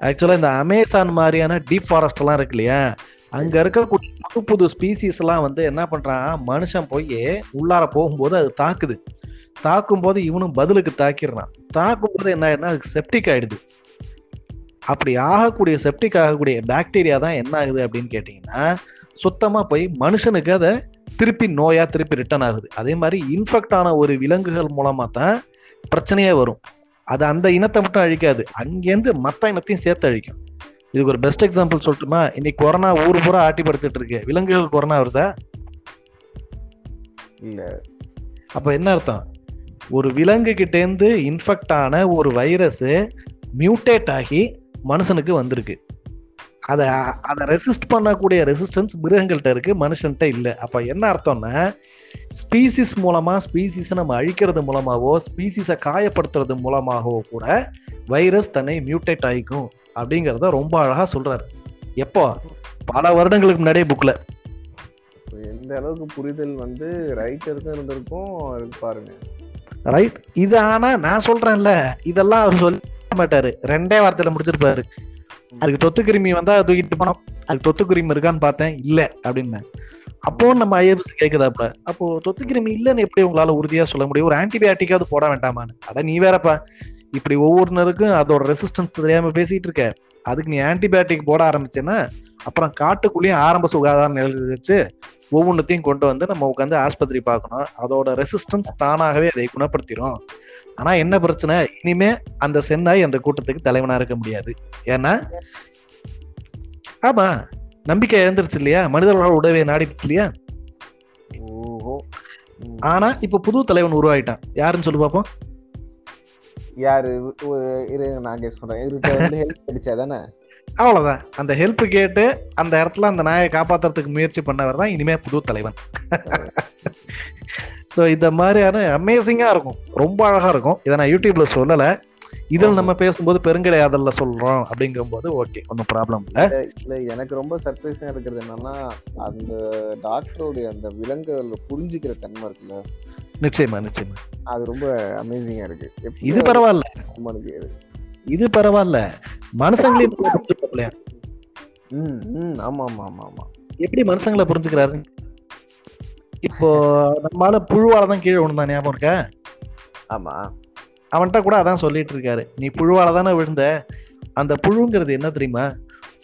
ஆக்சுவலா இந்த அமேசான் மாதிரியான டீப் ஃபாரஸ்ட் எல்லாம் இருக்கு இல்லையா? அங்க இருக்கக்கூடிய புது புது ஸ்பீசிஸ் எல்லாம் வந்து என்ன பண்றான்? மனுஷன் போய் உள்ளார போகும்போது அது தாக்குது. தாக்கும் போது இவனும் பதிலுக்கு தாக்கிடுறான். தாக்கும் போது என்ன ஆயிடுனா அதுக்கு செப்டிக் ஆயிடுது. அப்படி ஆகக்கூடிய செப்டிக் ஆகக்கூடிய பாக்டீரியா தான் என்ன ஆகுது அப்படின்னு கேட்டிங்கன்னா சுத்தமா போய் மனுஷனுக்கு அதை திருப்பி நோயா திருப்பி ரிட்டர்ன் ஆகுது. அதே மாதிரி இன்ஃபெக்ட் ஆன ஒரு விலங்குகள் மூலமா தான் பிரச்சனையே வரும். அது அந்த இனத்தை மட்டும் அழிக்காது. அங்கேருந்து மற்ற இனத்தையும் சேர்த்து அழிக்கும். இதுக்கு ஒரு பெஸ்ட் எக்ஸாம்பிள் சொல்லட்டுமா? இன்னைக்கு கொரோனா ஊர் பூரா ஆட்டி படுத்துட்டு இருக்கு. விலங்குகள் கொரோனா வருதா? இல்ல. அப்ப என்ன அர்த்தம்? ஒரு விலங்கு கிட்டேருந்து இன்ஃபெக்ட் ஆன ஒரு வைரஸ் மியூட்டேட் ஆகி மனுஷனுக்கு வந்திருக்கு. அதை அதை ரெசிஸ்ட் பண்ணக்கூடிய ரெசிஸ்டன்ஸ் மிருகங்கள்கிட்ட இருக்கு மனுஷன்கிட்ட இல்லை. அப்ப என்ன அர்த்தம்னா ஸ்பீசிஸ் மூலமா ஸ்பீசிஸை நம்ம அழிக்கிறது மூலமாவோ ஸ்பீசிஸை காயப்படுத்துறது மூலமாகவோ கூட வைரஸ் தன்னை மியூட்டேட் ஆகிக்கும் அப்படிங்கிறத ரொம்ப அழகா சொல்றாரு. எப்போ? பல வருடங்களுக்கு முன்னாடியே புக்ல எந்த அளவுக்கு புரிதல் வந்து ரைட்டருக்கும் இருந்திருக்கும் பாருங்க. ரைட் இது ஆனா நான் சொல்றேன்ல. இதெல்லாம் அவர் சொல்ல மாட்டாரு. ரெண்டே வார்த்தையில முடிச்சிருப்பாரு. அதுக்கு தொத்து கிருமி வந்தா தூக்கிட்டு போனோம். அதுக்கு தொத்து கிருமி இருக்கான்னு பார்த்தேன். இல்ல அப்படின்னு. அப்போ நம்ம ஐஎஃப்எஸ் கேக்குதாப்ப அப்போ தொத்து கிருமி இல்லைன்னு எப்படி உங்களால உறுதியா சொல்ல முடியும்? ஒரு ஆன்டிபயாட்டிக்காவது போட வேண்டாமான்னு. அட நீ வேறப்பா. இப்படி ஒவ்வொருத்தருக்கும் அதோட ரெசிஸ்டன்ஸ் தெரியாம பேசிட்டு இருக்க. அதுக்கு நீ ஆன்டிபயாட்டிக் போட ஆரம்பிச்சேன்னா அப்புறம் காட்டுக்குள்ளேயும் ஆரம்ப சுகாதாரம் எழுதி வச்சு ஒவ்வொன்றத்தையும் கொண்டு வந்து நம்ம உட்காந்து ஆஸ்பத்திரி பார்க்கணும். அதோட ரெசிஸ்டன்ஸ் தானாகவே அதை குணப்படுத்திடும் ஆனா என்ன பிரச்சனை? இனிமே அந்த சென்னாய் அந்த கூட்டத்துக்கு தலைவனா இருக்க முடியாது. ஏன்னா ஆமா நம்பிக்கை இழந்துருச்சு இல்லையா? மனிதர்களோட உடவே நாடிடுச்சு இல்லையா. ஆனா இப்ப புது தலைவன் உருவாயிட்டான். யாருன்னு சொல்லி பார்ப்போம் யாரு? இரு நான் கெஸ் பண்றேன். இவர்கிட்ட வந்து ஹெல்ப் அடிச்சா தானே அவ்வளவுதான். அந்த ஹெல்ப் கேட்டு அந்த இடத்துல அந்த நாயை காப்பாத்துறதுக்கு முயற்சி பண்ணவர் தான் இனிமே புது தலைவன். ஸோ இந்த மாதிரியான அமேசிங்கா இருக்கும். ரொம்ப அழகா இருக்கும். இதை நான் யூடியூப்ல சொல்லல. இதில் நம்ம பேசும்போது பெருங்கடையாதல்ல சொல்றோம் அப்படிங்கும்போது ஓகே ஒன்றும் ப்ராப்ளம் இல்லை. இல்ல எனக்கு ரொம்ப சர்ப்ரைஸா இருக்கிறது என்னன்னா அந்த டாக்டருடைய அந்த விலங்குகள் புரிஞ்சுக்கிற தன்மை இருக்குல்ல. நிச்சயமா நிச்சயமா. அது ரொம்ப அமேசிங்கா இருக்கு. இது பரவாயில்ல. இது? இது பரவாயில்ல. மனுஷங்களையும் நல்லா புரிஞ்சுக்கலையா ம் ம் ஆமா ஆமா ஆமா ஆமா. எப்படி மனுஷங்களை புரிஞ்சுக்கிறாரு? இப்போ நம்மளால புழுவால தான் கீழே விழுந்தான் ஞாபகம் இருக்கா? ஆமா. அவன்கிட்ட கூட அதான் சொல்லிட்டு இருக்காரு. நீ புழுவால தானே விழுந்த? அந்த புழுங்கிறது என்ன தெரியுமா?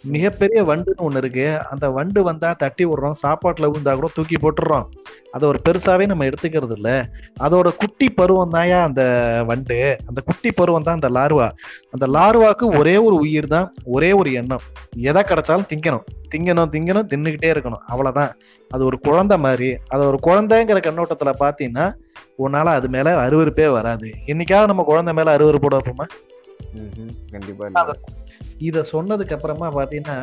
மிகப்பெரிய வண்டுன்னு ஒன்று இருக்கு. அந்த வண்டு வந்தா தட்டி விடுறோம். சாப்பாட்டில் விழுந்தா கூட தூக்கி போட்டுடுறோம். அதை ஒரு பெருசாவே நம்ம எடுத்துக்கிறது இல்லை. அதோட குட்டி பருவம் தாயா அந்த வண்டு. அந்த குட்டி பருவம் தான் அந்த லார்வா. அந்த லார்வாக்கு ஒரே ஒரு உயிர் தான் ஒரே ஒரு எண்ணம். எதை கிடைச்சாலும் திங்கணும். திங்கணும் திங்கணும் தின்னுக்கிட்டே இருக்கணும். அவ்வளோதான் அது ஒரு குழந்தை மாதிரி. அது ஒரு குழந்தைங்கிற கண்ணோட்டத்தில் பார்த்தீங்கன்னா உன்னால் அது மேலே அருவருப்பே வராது. என்னைக்காவது நம்ம குழந்தை மேலே அருவறுப்போட வைப்போமா? கண்டிப்பா இத சொன்னதுக்கு அப்புறமா பாத்தீங்கன்னா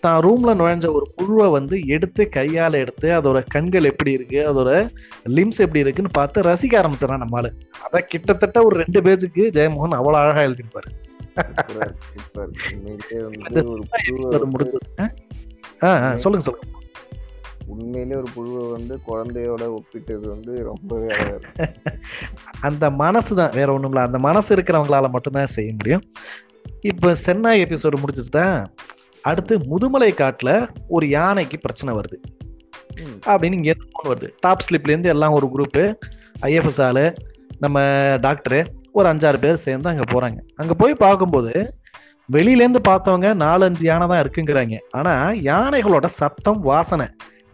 தான் ரூம்ல நுழைஞ்ச ஒரு புழுவை வந்து எடுத்து கையால எடுத்து அதோட கண்கள் எப்படி இருக்கு அதோட லிம்ஸ் எப்படி இருக்குன்னு பார்த்து ரசிக்க ஆரம்பிச்சிடறான் நம்மளால அத கிட்டத்தட்ட ஒரு ரெண்டு பேஜுக்கு ஜெயமோகன் அவ்வளவு அழகா எழுதியிருப்பாரு. சொல்லுங்க சொல்லுங்க. உண்மையிலேயே ஒரு புழுவை வந்து குழந்தையோட ஒப்பிட்டது வந்து ரொம்பவே. அந்த மனசு தான் வேற ஒண்ணும் இல்ல அந்த மனசு இருக்கிறவங்களால மட்டும்தான் செய்ய முடியும். இப்ப சென்னாய் எபிசோடு முடிச்சுட்டு தான் அடுத்து முதுமலை காட்டுல ஒரு யானைக்கு பிரச்சனை வருது. அப்படின்னு இங்க வருது. டாப் ஸ்லிப்ல இருந்து எல்லாம் ஒரு குரூப்பு ஐஎஃப்எஸ் ஆளு நம்ம டாக்டரு ஒரு அஞ்சாறு பேர் சேர்ந்து அங்க போறாங்க. அங்க போய் பார்க்கும்போது வெளியில இருந்து பார்த்தவங்க நாலஞ்சு யானை தான் இருக்குங்கிறாங்க. ஆனா யானைகளோட சத்தம் வாசனை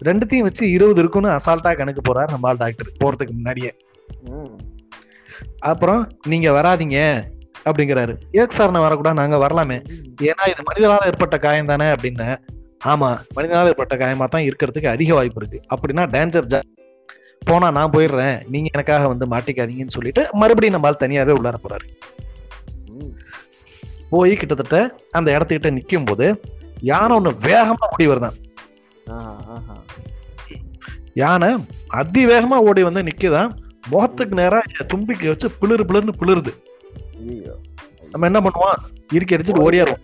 ரெண்டுத்தையும் வச்சு இருபது இருக்குன்னு அசால்ட்டா கணக்கு போறாரு நம்ம டாக்டர் போறதுக்கு முன்னாடியே. ம். அப்புறம் நீங்க வராதீங்க அப்படிங்கிறாரு. ஏக் சார் நான் வரக்கூடாது? நாங்க வரலாமே. ஏன்னா இது மனிதனால ஏற்பட்ட காயம் தானே அப்படின்னு. ஆமா மனிதனால ஏற்பட்ட காயமா தான் இருக்கிறதுக்கு அதிக வாய்ப்பு இருக்கு. அப்படின்னா டேஞ்சர் ஜா போனா நான் போயிடுறேன். நீங்க எனக்காக வந்து மாட்டிக்காதீங்கன்னு சொல்லிட்டு மறுபடியும் நம்மால் தனியாவே உள்ளார போறாரு. ம். போய் கிட்டத்தட்ட அந்த இடத்துக்கிட்ட நிக்கும் போது யானை ஒண்ணு வேகமா ஓடி வருதான். ஆஹா. யானை அதிவேகமா ஓடி வந்து நிக்குதான் முகத்துக்கு நேரா தும்பிக்கை வச்சு பிளிரு பிளிர்னு பிளிருது. நம்ம என்ன பண்ணுவோம்? இறுக்கி அடிச்சுட்டு ஓடியாருவோம்.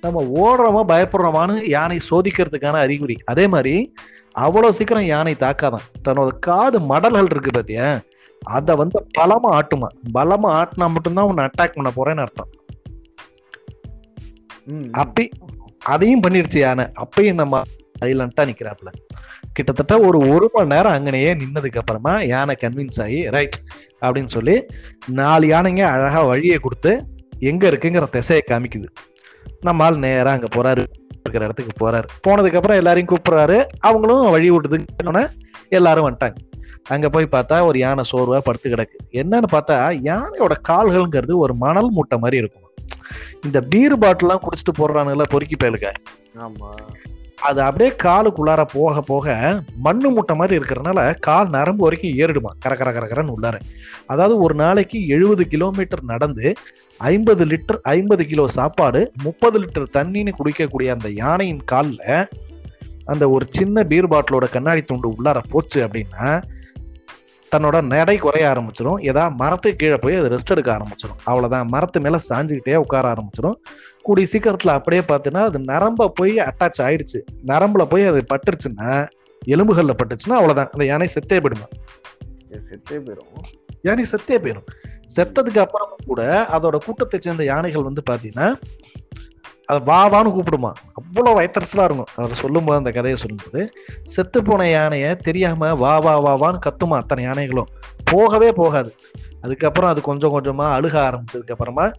நம்ம ஓடுறோமா பயப்படுறோமான்னு யானை சோதிக்கிறதுக்கான அறிகுறி. அதே மாதிரி அவ்வளவு சீக்கிரம் யானை தாக்காதான். தன்னோட காது மடல்கள் இருக்கு பாத்தியா? அத வந்து பலமா ஆட்டுமா? பலமா ஆட்டினா மட்டும்தான் உன்னை அட்டாக் பண்ண போறேன்னு அர்த்தம். அப்படி அதையும் பண்ணிருச்சு யானை. அப்பயும் நம்ம சைலண்டா நிக்கிறாப்ல கிட்டத்தட்ட ஒரு ஒரு மணி நேரம் அங்கனையே நின்னதுக்கு அப்புறமா யானை கன்வின்ஸ் ஆகி ரைட் அப்படின்னு சொல்லி நாலு யானைங்க அழகா வழியை கொடுத்து எங்க இருக்குங்கிற திசையை காமிக்குது. நம்ம ஆள் நேரா அங்க போறாரு இருக்கிற இடத்துக்கு போறாரு. போனதுக்கு அப்புறம் எல்லாரையும் கூப்பிடுறாரு. அவங்களும் வழி விட்டுதுன்னு எல்லாரும் வந்துட்டாங்க. அங்க போய் பார்த்தா ஒரு யானை சோர்வா படுத்து கிடக்கு. என்னன்னு பார்த்தா யானையோட கால்கள்ங்கிறது ஒரு மணல் மூட்டை மாதிரி இருக்கும். இந்த பீர் பாட்டிலாம் குடிச்சிட்டு போடுறானுங்கள பொறுக்கி பயலுக்க ஆமா. அது அப்படியே காலுக்குள்ளார போக போக மண்ணு மூட்டை மாதிரி இருக்கிறதுனால கால் நரம்பு வரைக்கும் ஏறிடுமா. கர கர கரகரன்னு உள்ளார. அதாவது ஒரு நாளைக்கு எழுபது கிலோமீட்டர் நடந்து ஐம்பது லிட்டர் ஐம்பது கிலோ சாப்பாடு முப்பது லிட்டர் தண்ணின்னு குடிக்கக்கூடிய அந்த யானையின் காலில் அந்த ஒரு சின்ன பீர் பாட்டிலோட கண்ணாடி துண்டு உள்ளார போச்சு அப்படின்னா தன்னோட நடை குறைய ஆரம்பிச்சிடும் ஏதா மரத்துக்கு கீழே போய் அது ரெஸ்ட் எடுக்க ஆரம்பிச்சிடும் அவ்வளவுதான். மரத்து மேல சாஞ்சுக்கிட்டே உட்கார ஆரம்பிச்சிடும் கூடிய சீக்கிரத்துல அப்படியே பார்த்தீங்கன்னா அது நரம்ப போய் அட்டாச் ஆயிடுச்சு. நரம்புல போய் அது பட்டுருச்சுன்னா எலும்புகள்ல பட்டுச்சுன்னா அவ்வளவுதான். அந்த யானை செத்தே போயிடுமா? செத்தே போயிரும். யானை செத்தே போயிடும் செத்ததுக்கு அப்புறமும் கூட அதோட கூட்டத்தை சேர்ந்த யானைகள் வந்து பாத்தீங்கன்னா அது வா வான்னு கூப்பிடுமா. அவ்வளோ வயத்தரசலா இருக்கும். அவர் சொல்லும்போது அந்த கதையை சொல்லும்போது செத்து போன யானையை தெரியாம வா வா வா வான்னு கத்துமா அத்தனை யானைகளும். போகவே போகாது. அதுக்கப்புறம் அது கொஞ்சம் கொஞ்சமா அழுக ஆரம்பிச்சதுக்கு அப்புறமா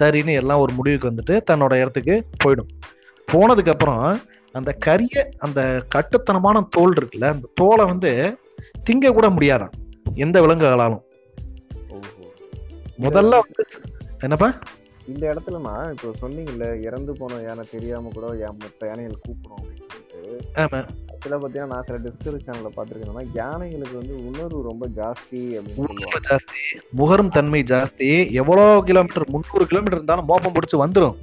சரின்னு எல்லாம் ஒரு முடிவுக்கு வந்துட்டு தன்னோட இடத்துக்கு போயிடும். போனதுக்கு அப்புறம் அந்த கரிய அந்த கட்டுத்தனமான தோல் இருக்குல்ல அந்த தோலை வந்து திங்க கூட முடியாதான். எந்த விலங்குகளாலும். முதல்ல வந்து என்னப்பா? இந்த இடத்துல நான் இப்போ சொன்னீங்கல்ல இறந்து போன யானை தெரியாம கூட மத்த யானைகள் கூப்பிடும் அப்படின்னு சொல்லிட்டு. ஆக்சுவலா பாத்தீங்கன்னா நான் சில டிஸ்கவரி சேனல்ல பாத்திருக்கேன்னா யானைகளுக்கு வந்து உணர்வு ரொம்ப ஜாஸ்தி அப்படின்னு ஜாஸ்தி. முகரும் தன்மை ஜாஸ்தி. எவ்வளோ கிலோமீட்டர் முந்நூறு கிலோமீட்டர் இருந்தாலும் மோப்பம் பிடிச்சு வந்துடும்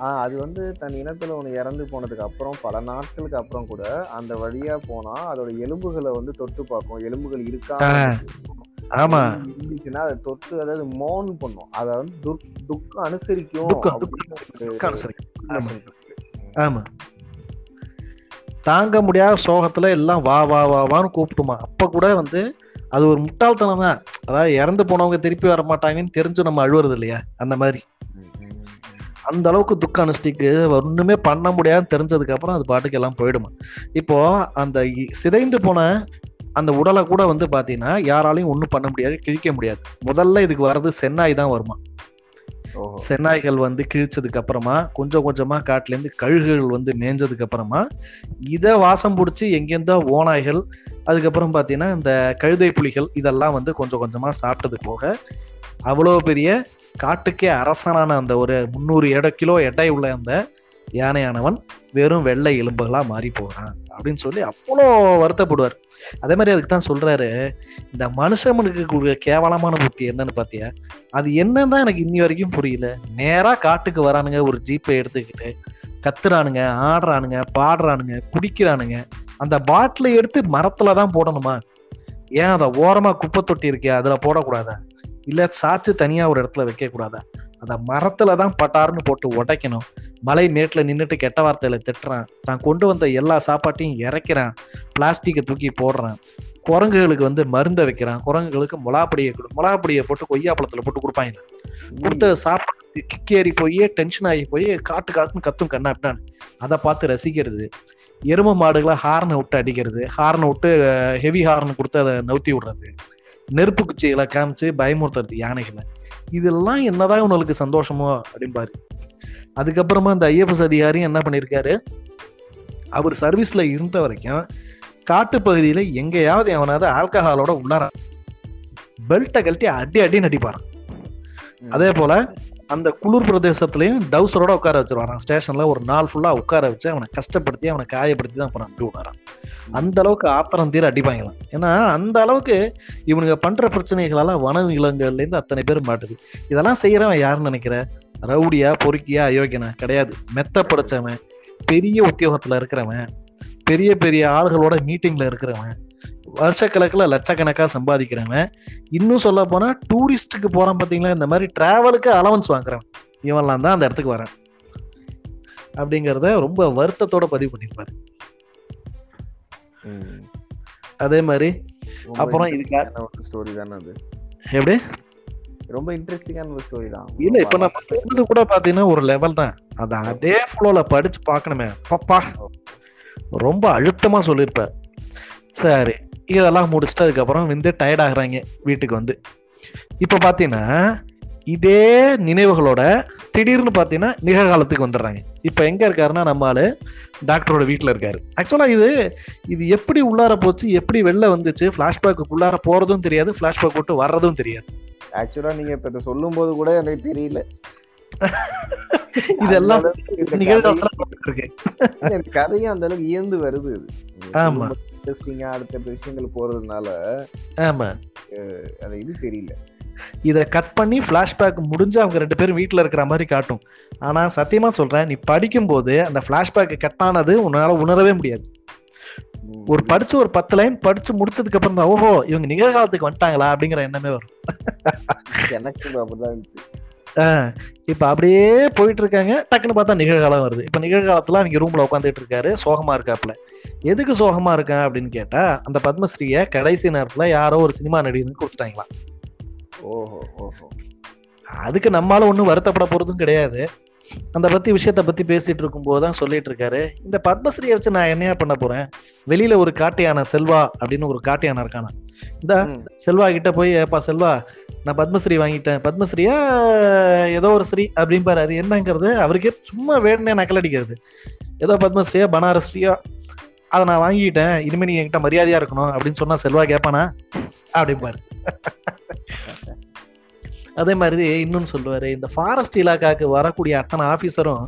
ஆஹ் அது வந்து தன் இனத்துல ஒண்ணு இறந்து போனதுக்கு அப்புறம் பல நாட்களுக்கு அப்புறம் கூட அந்த வழியா போனா அதோட எலும்புகளை வந்து தொட்டு பார்க்கும். எலும்புகள் இருக்கா ஆ. ஆமா. இருந்துச்சுன்னா அதை தொட்டு அதாவது மோன் பண்ணும். அதை வந்து துக் துக்கம் அனுசரிக்கும். ஆமா. தாங்க முடியாத சோகத்துல எல்லாம் வா வா வா வான்னு கூப்பிட்டுமா. அப்ப கூட வந்து அது ஒரு முட்டாள்தனம் தான் அதாவது இறந்து போனவங்க திருப்பி வர மாட்டாங்கன்னு தெரிஞ்சு நம்ம அழுவுறது இல்லையா? அந்த மாதிரி. அந்த அளவுக்கு துக்க அனுஷ்டிக்கு ஒண்ணுமே பண்ண முடியாதுன்னு தெரிஞ்சதுக்கு அப்புறம் அது பாட்டுக்கு எல்லாம் போயிடுமா. இப்போ அந்த சிதைந்து போன அந்த உடலை கூட வந்து பாத்தீங்கன்னா யாராலையும் ஒன்றும் பண்ண முடியாது கிழிக்க முடியாது. முதல்ல இதுக்கு வர்றது சென்னாய் தான் வருமா? சென்னாய்கள் வந்து கிழிச்சதுக்கு அப்புறமா கொஞ்சம் கொஞ்சமா காட்டுல இருந்து கழுகுகள் வந்து மேய்ஞ்சதுக்கு அப்புறமா இதை வாசம் பிடிச்சி எங்கேருந்தோ ஓநாய்கள் அதுக்கப்புறம் பார்த்தீங்கன்னா இந்த கழுதை புலிகள் இதெல்லாம் வந்து கொஞ்சம் கொஞ்சமா சாப்பிட்டது போக அவ்வளோ பெரிய காட்டுக்கே அரசனான அந்த ஒரு முந்நூறு எட கிலோ எடை உள்ள அந்த யானையானவன் வெறும் வெள்ளை எலும்புகளாக மாறி போகிறான் அப்படின்னு சொல்லி அவ்வளோ வருத்தப்படுவார். அதே மாதிரி அதுக்கு தான் சொல்கிறாரு இந்த மனுஷனுக்கு கொடுக்குற கேவலமான புத்தி என்னன்னு பார்த்தியா? அது என்னன்னு தான் எனக்கு இன்னி வரைக்கும் புரியல. நேராக காட்டுக்கு வரானுங்க ஒரு ஜீப்பை எடுத்துக்கிட்டு கத்துறானுங்க ஆடுறானுங்க பாடுறானுங்க குடிக்கிறானுங்க. அந்த பாட்டிலை எடுத்து மரத்தில் தான் போடணுமா? ஏன் அதை ஓரமாக குப்பை தொட்டி இருக்கே அதில் போடக்கூடாதா? இல்லை சாச்சு தனியாக ஒரு இடத்துல வைக்கக்கூடாதா? அதை அந்த தான் பட்டாருன்னு போட்டு உடைக்கணும். மலை மேட்ல நின்றுட்டு கெட்ட வார்த்தையில திட்டுறான். தான் கொண்டு வந்த எல்லா சாப்பாட்டையும் இறக்கிறான். பிளாஸ்டிக்கை தூக்கி போடுறான். குரங்குகளுக்கு வந்து மருந்தை வைக்கிறான். குரங்குகளுக்கு முலாப்படியை கொடு முலாப்படியை போட்டு கொய்யாப்பழத்துல போட்டு கொடுப்பாங்க. கொடுத்த சாப்பாடு கிக்கேறி போய் டென்ஷன் ஆகி போய் காட்டு காத்துன்னு கத்தும் கண்ணா அப்படின்னான்னு அதை பார்த்து ரசிக்கிறது. எரும மாடுகளை ஹார்னை விட்டு அடிக்கிறது. ஹார்னை விட்டு ஹெவி ஹார்ன் கொடுத்து அதை நவுத்தி விடுறது. நெருப்பு குச்சிகளை காமிச்சு பயமுறுத்துறது யானைகளை. இதெல்லாம் என்னதான் உனக்கு சந்தோஷமோ அப்படின்பாரு அதுக்கப்புறமா அந்த ஐஎஃப்எஸ் அதிகாரி என்ன பண்ணியிருக்காரு அவர் சர்வீஸ்ல இருந்த வரைக்கும் காட்டு பகுதியில எங்கேயாவது எவனாவது ஆல்கஹாலோட உள்ளார? பெல்ட்டை கழட்டி அடி அடி நடிப்பாரான் அதே போல அந்த குளிர் பிரதேசத்துலயும் டவுசரோட உட்கார வச்சிருவாரான் ஸ்டேஷன்ல ஒரு நாள் ஃபுல்லா உட்கார வச்சு அவனை கஷ்டப்படுத்தி அவனை காயப்படுத்தி தான் அப்புறம் அனுப்பி விடாரான் அந்த அளவுக்கு ஆத்திரம் தீர அடிப்பாங்களாம். ஏன்னா அந்த அளவுக்கு இவனுங்க பண்ற பிரச்சனைகளால வன விலங்குகள்ல இருந்து அத்தனை பேர் மாட்டுது. இதெல்லாம் செய்யறவன் யாருன்னு நினைக்கிற? ரவுடியா பொறுக்கியா அயோக்கியனா கிடையாது. மெத்த படைச்சவன் பெரிய உத்தியோகத்துல இருக்கிறவன் பெரிய பெரிய ஆளுகளோட மீட்டிங்ல இருக்கிறவன் வருஷக்கணக்கில் லட்சக்கணக்காக சம்பாதிக்கிறவன் இன்னும் சொல்ல போனா டூரிஸ்ட்டுக்கு போறான் பாத்தீங்களா இந்த மாதிரி டிராவலுக்கு அலவன்ஸ் வாங்குறவன். இவன்லாம் தான் அந்த இடத்துக்கு வரேன். அப்படிங்கிறத ரொம்ப வருத்தத்தோட பதிவு பண்ணியிருப்பாரு. அதே மாதிரி அப்புறம் இதுக்கு interesting-ஆன ஒரு ஸ்டோரி தானே அது. எப்படி? ரொம்ப இன்ட்ரெஸ்டிங்கான ஒரு ஸ்டோரி தான். இல்ல இப்ப நம்ம கூட பாத்தீங்கன்னா ஒரு லெவல் தான். அது அதே ஃப்ளோல படிச்சு பார்க்கணுமே பப்பா ரொம்ப அழுத்தமா சொல்லியிருப்ப சரி இதெல்லாம் முடிச்சுட்டு அதுக்கப்புறம் வந்து டயர்ட் ஆகுறாங்க வீட்டுக்கு வந்து. இப்ப பாத்தீங்கன்னா இதே நினைவுகளோட திடீர்னு பாத்தீங்கன்னா நிகழ்காலத்துக்கு வந்துடுறாங்க. இப்ப எங்க இருக்காருன்னா நம்ம ஆளு டாக்டரோட வீட்டுல இருக்காரு. ஆக்சுவலா இது இது எப்படி உள்ளார போச்சு எப்படி வெளில வந்துச்சு பிளாஷ்பேக்கு உள்ளார போறதும் தெரியாது பிளாஷ்பேக் விட்டு வர்றதும் தெரியாது. ஆக்சுவலா நீங்க இப்ப இதை சொல்லும் போது கூட எனக்கு தெரியல. இதெல்லாம் அந்த கதையும் அந்த அளவுக்கு இயந்து வருது ஆமா. இன்ட்ரெஸ்டிங்கா அடுத்த விஷயங்கள் போறதுனால ஆமா. அது இது தெரியல. இதை கட் பண்ணி ஃப்ளாஷ்பேக் முடிஞ்சு அவங்க ரெண்டு பேரும் வீட்டில் இருக்கிற மாதிரி காட்டும். ஆனா சத்தியமா சொல்றேன் நீ படிக்கும்போது அந்த ஃப்ளாஷ்பேக் கட் ஆனது உன்னால உணரவே முடியாது. ஒரு படிச்சு ஒரு பத்து லைன் படிச்சு முடிச்சதுக்கு அப்புறம் தான் ஓஹோ இவங்க நிகழ்காலத்துக்கு வந்துட்டாங்களா அப்படிங்கிற எண்ணமே வரும். எனக்கு அப்படிதான் இருந்துச்சு. இப்ப அப்படியே போயிட்டு இருக்காங்க. டக்குன்னு பார்த்தா நிகழ்காலம் வருது. இப்ப நிகழ்காலத்துல அவங்க ரூம்ல உட்காந்துட்டு இருக்காரு. சோகமா இருக்காப்புல. எதுக்கு சோகமா இருக்கேன் அப்படின்னு கேட்டா அந்த பத்மஸ்ரீய கடைசி நேரத்துல யாரோ ஒரு சினிமா நடிகனுக்கு கொடுத்துட்டாங்களாம். ஓஹோ ஓஹோ. அதுக்கு நம்மளால ஒன்றும் வருத்தப்பட போறதும் கிடையாது. அந்த பத்தி விஷயத்த பத்தி பேசிட்டு இருக்கும்போது தான் சொல்லிட்டு இருக்காரு. இந்த பத்மஸ்ரீயை வச்சு நான் என்னையா பண்ண போறேன்? வெளியில ஒரு காட்டு யானை செல்வா அப்படின்னு ஒரு காட்டு யானை இருக்கானா? இந்த. செல்வா கிட்ட போய் ஏப்பா செல்வா நான் பத்மஸ்ரீ வாங்கிட்டேன். பத்மஸ்ரீயா ஏதோ ஒரு ஸ்ரீ அப்படிம்பாரு அது என்னங்கிறது அவருக்கே சும்மா வேணுனே நக்கல் அடிக்கிறது. ஏதோ பத்மஸ்ரீயா பனாரஸ்ரீயா அதை நான் வாங்கிட்டேன். இனிமே நீ என்கிட்ட மரியாதையா இருக்கணும் அப்படின்னு சொன்னா செல்வா கேட்பானா அப்படிம்பாரு அதே மாதிரி இன்னொன்னு சொல்லுவாரு இந்த ஃபாரஸ்ட் இலாக்காக்கு வரக்கூடிய அத்தனை ஆஃபீஸரும்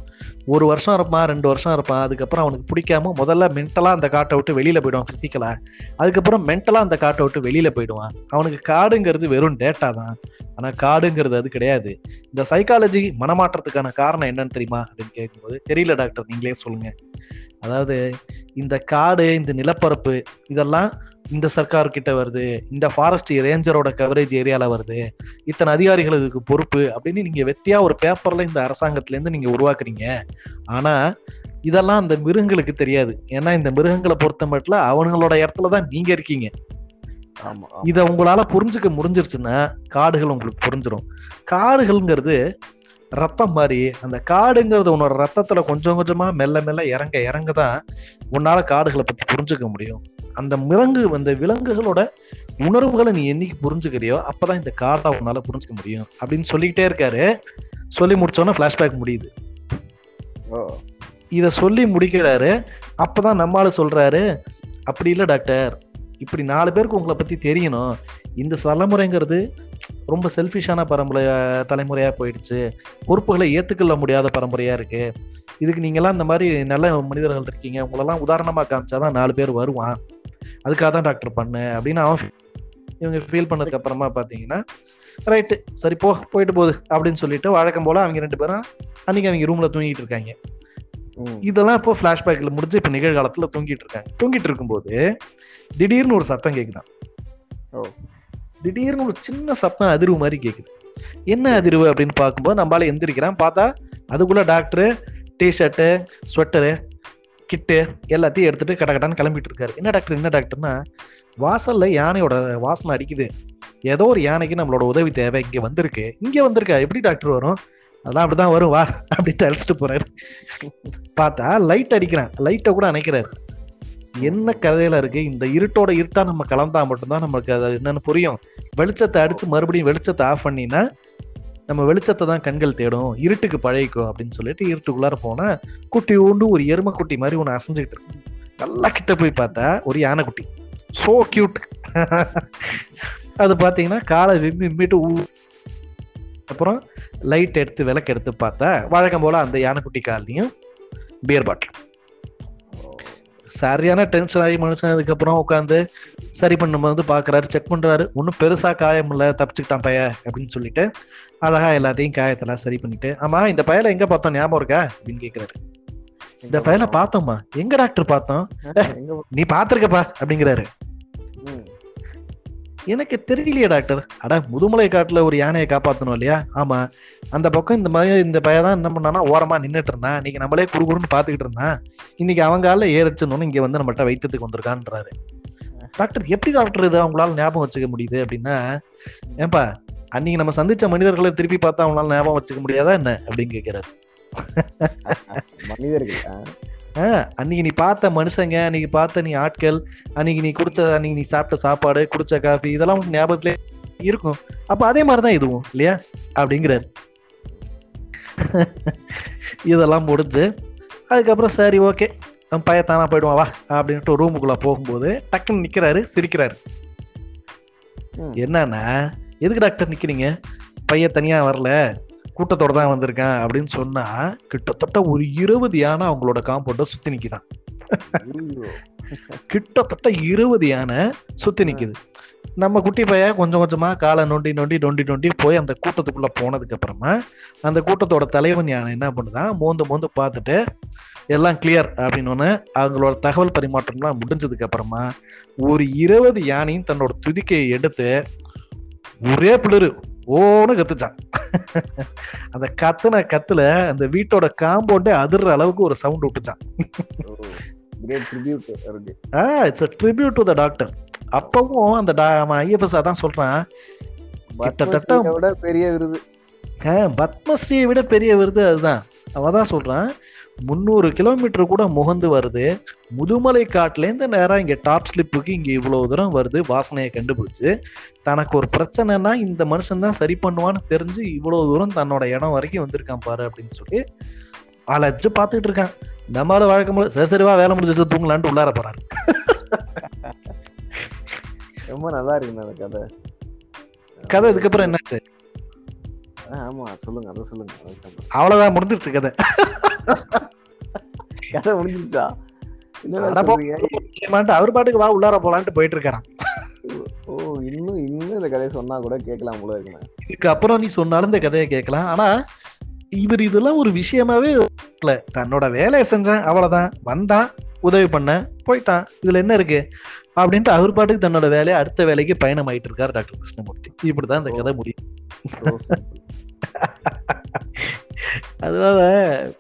ஒரு வருஷம் இருப்பான் ரெண்டு வருஷம் இருப்பான். அதுக்கப்புறம் அவனுக்கு பிடிக்காம முதல்ல மென்டலாக அந்த காட்டை விட்டு வெளியில் போயிடுவான் ஃபிசிக்கலாக அதுக்கப்புறம் மென்டலாக அந்த காட்டை விட்டு வெளியில் போயிடுவான். அவனுக்கு காடுங்கிறது வெறும் டேட்டா தான். ஆனால் காடுங்கிறது அது கிடையாது. இந்த சைக்காலஜி மனமாற்றத்துக்கான காரணம் என்னன்னு தெரியுமா அப்படின்னு கேட்கும்போது தெரியல டாக்டர் நீங்களே சொல்லுங்க. அதாவது இந்த காடு இந்த நிலப்பரப்பு இதெல்லாம் இந்த சர்க்கார் கிட்ட வருது இந்த ஃபாரஸ்ட் ரேஞ்சரோட கவரேஜ் ஏரியால வருது இத்தனை அதிகாரிகள் இதுக்கு பொறுப்பு அப்படின்னு நீங்க வெட்டியா ஒரு பேப்பர்ல இந்த அரசாங்கத்துல இருந்து நீங்க உருவாக்குறீங்க. ஆனா இதெல்லாம் அந்த மிருகங்களுக்கு தெரியாது. ஏன்னா இந்த மிருகங்களை பொறுத்த மட்டும் அவங்களோட இடத்துல தான் நீங்க இருக்கீங்க. ஆமா இத உங்களால புரிஞ்சுக்க முடிஞ்சிருச்சுன்னா காடுகள் உங்களுக்கு புரிஞ்சிடும் காடுகள்ங்கிறது ரத்தம் மாதிரி அந்த காடுங்கிறது உன்னோட ரத்தத்துல கொஞ்சம் கொஞ்சமா மெல்ல மெல்ல இறங்க இறங்க தான் உன்னால காடுகளை பத்தி புரிஞ்சுக்க முடியும். அந்த மிளங்கு அந்த விலங்குகளோட உணர்வுகளை நீ என்னைக்கு புரிஞ்சுக்கிறியோ அப்பதான் இந்த காடை உன்னால புரிஞ்சுக்க முடியும் அப்படின்னு சொல்லிக்கிட்டே இருக்காரு. சொல்லி முடிச்சோன்னே ஃபிளாஷ்பேக் முடியுது. இதை சொல்லி முடிக்கிறாரு. அப்பதான் நம்மால சொல்றாரு அப்படி இல்லை டாக்டர். இப்படி நாலு பேருக்கு உங்களை பத்தி தெரியணும். இந்த தலைமுறைங்கிறது ரொம்ப செல்ஃபிஷான பரம்பரை தலைமுறையா போயிடுச்சு. பொறுப்புகளை ஏத்துக்கொள்ள முடியாத பரம்பரையா இருக்கு. இதுக்கு நீங்கெல்லாம் இந்த மாதிரி நல்ல மனிதர்கள் இருக்கீங்க. உங்களெல்லாம் உதாரணமா காமிச்சாதான் நாலு பேர் வருவான். அதுக்காக தான் டாக்டர் பண்ணு அப்படின்னு அவன் இவங்க ஃபீல் பண்ணதுக்கு அப்புறமா பாத்தீங்கன்னா ரைட்டு சரி போ போயிட்டு போகுது அப்படின்னு சொல்லிட்டு வழக்கம் போல அவங்க ரெண்டு பேரும் அன்னைக்கு அவங்க ரூம்ல தூங்கிட்டு இருக்காங்க. இதெல்லாம் இப்போ ஃப்ளாஷ்பேக்ல முடிஞ்சு இப்போ நிகழ்காலத்துல தூங்கிட்டு இருக்காங்க. தூங்கிட்டு இருக்கும்போது திடீர்னு ஒரு சத்தம் கேக்குதான். ஓ. திடீர்னு ஒரு சின்ன சத்தம் அதிர்வு மாதிரி கேக்குது. என்ன அதிர்வு அப்படின்னு பார்க்கும்போது நம்மளால எந்திரிக்கிறான். பார்த்தா அதுக்குள்ள டாக்டரு டிஷர்ட்டு ஸ்வெட்டரு கிட்டு எல்லாத்தையும் எடுத்துட்டு கட கடன்னு கிளம்பிட்டு இருக்காரு என்ன டாக்டர் என்ன டாக்டர்னா வாசல்ல யானையோட வாசனை அடிக்குது. ஏதோ ஒரு யானைக்கு நம்மளோட உதவி தேவை. இங்க வந்திருக்கு. இங்க வந்திருக்கா? எப்படி டாக்டர் வரும்? அதெல்லாம் அப்படிதான் வரும். வா அப்படின்ட்டு அழைச்சிட்டு போறாரு. பார்த்தா லைட் அடிக்கிறான். லைட்டை கூட அணைக்கிறாரு. என்ன கதையில இருக்கு? இந்த இருட்டோட இருட்டா நம்ம கலந்தா மட்டும்தான் நமக்கு அது என்னன்னு புரியும். வெளிச்சத்தை அடிச்சு மறுபடியும் வெளிச்சத்தை ஆஃப் பண்ணினா நம்ம வெளிச்சத்தை தான் கண்கள் தேடும் இருட்டுக்கு பழகிக்கும் அப்படின்னு சொல்லிட்டு இருட்டுக்குள்ளார போனால் குட்டி ஊண்டு ஒரு எருமை குட்டி மாதிரி ஒன்று அசைஞ்சுக்கிட்டு இருக்கு. நல்லா கிட்ட போய் பார்த்தா ஒரு யானைக்குட்டி சோ கியூட் அது பார்த்தீங்கன்னா காலை விம்மி விம்மிட்டு ஊ அப்புறம் லைட் எடுத்து விளக்கு எடுத்து பார்த்தா வழக்கம் போல் அந்த யானைக்குட்டி காலையும் பியர் பாட்டில் சரியான டென்ஷன் ஆகி மனுஷன். அதுக்கப்புறம் உட்காந்து சரி பண்ணும்போது பார்க்குறாரு செக் பண்ணுறாரு ஒன்றும் பெருசாக காயம் இல்லை தப்பிச்சுக்கிட்டான் பைய அப்படின்னு சொல்லிட்டு அழகா எல்லாத்தையும் காயத்தெல்லாம் சரி பண்ணிட்டு ஆமா இந்த பயலை எங்க பார்த்தோம்? ஞாபகம் இருக்கா? அப்படின்னு கேக்குறாரு. இந்த பயலை பார்த்தோம்மா. எங்க டாக்டர் பார்த்தோம்? நீ பார்த்திருக்கப்பா அப்படிங்கிறாரு. எனக்கு தெரியலையே டாக்டர் அட முதுமலை காட்டுல ஒரு யானையை காப்பாத்தணும் இல்லையா? ஆமா. அந்த பக்கம் இந்த மாதிரி இந்த பையன் தான் என்ன பண்ணானா ஓரமா நின்னுட்டு இருந்தான். இன்னைக்கு நம்மளே குறுகுறுன்னு பாத்துக்கிட்டு இருந்தான். இன்னைக்கு அவங்க கால ஏறிச்சுன்னு இங்க வந்து நம்மகிட்ட வைத்தியத்துக்கு வந்திருக்கான்றாரு. டாக்டர் எப்படி டாக்டர் இது அவங்களால ஞாபகம் வச்சுக்க முடியுது அப்படின்னா ஏன்பா அன்னைக்கு நம்ம சந்திச்ச மனிதர்களை திருப்பி பார்த்தா அவங்களால ஞாபகம் வச்சுக்க முடியாதா என்ன? அப்படின்னு கேட்கிறாரு மனிதர்கள் அன்னைக்கு நீ பார்த்த மனுஷங்க அன்னைக்கு பார்த்த நீ ஆட்கள் அன்னைக்கு நீ குடிச்ச அன்னைக்கு நீ சாப்பிட்ட சாப்பாடு குடிச்ச காஃபி இதெல்லாம் உனக்கு ஞாபகத்துல இருக்கும். அப்ப அதே மாதிரிதான் இதுவும் இல்லையா? அப்படிங்கிறாரு. இதெல்லாம் முடிஞ்சு அதுக்கப்புறம் சரி ஓகே. நம்ம பையன் தானா போயிடுவான் வா அப்படின்ட்டு ரூமுக்குள்ள போகும்போது டக்குன்னு நிக்கிறாரு சிரிக்கிறாரு. என்னன்னா எதுக்கு டாக்டர் நிக்கிறீங்க பையன் தனியா வரல கூட்டத்தோட தான் வந்திருக்கேன் அப்படின்னு சொன்னா கிட்டத்தட்ட ஒரு இருபது யானை அவங்களோட காம்பவுண்ட சுத்தி நிக்குதான் ஐயோ. கிட்டத்தட்ட இருபது யானை சுத்தி நிக்குது நம்ம குட்டி பையன் கொஞ்சம் கொஞ்சமா காலை நொண்டி நொண்டி நொண்டி நொண்டி போய் அந்த கூட்டத்துக்குள்ள போனதுக்கு அப்புறமா அந்த கூட்டத்தோட தலைவன் யானை என்ன பண்ணுதான் மோந்து மோந்து பார்த்துட்டு எல்லாம் கிளியர் அப்படின்னு அவங்களோட தகவல் பரிமாற்றம்லாம் முடிஞ்சதுக்கு அப்புறமா ஒரு இருபது யானையும் தன்னோட துதிக்கையை எடுத்து ஒரே பிளிரு ஓன்னு கத்துச்சான். அந்த கத்துன கத்துல அந்த வீட்டோட காம்பவுண்டே அதிர்ற அளவுக்கு ஒரு sound விட்டுச்சான். Tribute it's a tribute to the doctor அப்பவும் அந்த ஐஎஃப்எஸ் அதான் சொல்றான். கிட்டத்தட்ட- பெரிய விருது. பத்மஸ்ரீயை விட பெரிய விருது அதுதான். அவன் தான் சொல்றான். முந்நூறு கிலோமீட்டர் கூட முகந்து வருது. முதுமலை காட்டுலேருந்து நேரம் இங்க டாப் ஸ்லிப்புக்கு இங்க இவ்வளவு தூரம் வருது வாசனையை கண்டுபிடிச்சு. தனக்கு ஒரு பிரச்சனைனா இந்த மனுஷன் தான் சரி பண்ணுவான்னு தெரிஞ்சு இவ்வளவு தூரம் தன்னோட இடம் வரைக்கும் வந்திருக்கான் பாரு அப்படின்னு சொல்லி அலைச்சு பார்த்துட்டு இருக்கான். நம்மளால வழக்கம் போல சரி சரிவா வேலை முடிஞ்சிச்சு தூங்கலான்ட்டு உள்ளார போறாரு. ரொம்ப நல்லா இருக்குங்க அந்த கதை. கதை இதுக்கப்புறம் என்னாச்சு? ஆமா சொல்லுங்க அதை சொல்லுங்க. அவ்வளவுதான் முடிஞ்சிருச்சு கதை. கதை முடிஞ்சிருச்சா? அவர் பாட்டுக்கு வா உள்ளார போலான்ட்டு போயிட்டு இருக்காராம் ஓ இன்னும் இன்னும் இந்த கதையை சொன்னா கூட கேட்கலாம் போல இருக்குண்ணே. இதுக்கு அப்புறம் நீ சொன்னாலும் இந்த கதையை கேட்கலாம். ஆனா இவர் இதெல்லாம் ஒரு விஷயமாவே இல்ல. தன்னோட வேலையை செஞ்சேன் அவ்வளவுதான். வந்தான் உதவி பண்ண போயிட்டான். இதுல என்ன இருக்கு? அப்படின்ட்டு அவர் பாட்டுக்கு தன்னோட வேலையை அடுத்த வேலைக்கு பயணம் ஆயிட்டு இருக்காரு டாக்டர் கிருஷ்ணமூர்த்தி. இப்படிதான் இந்த கதை முடியும். அதனால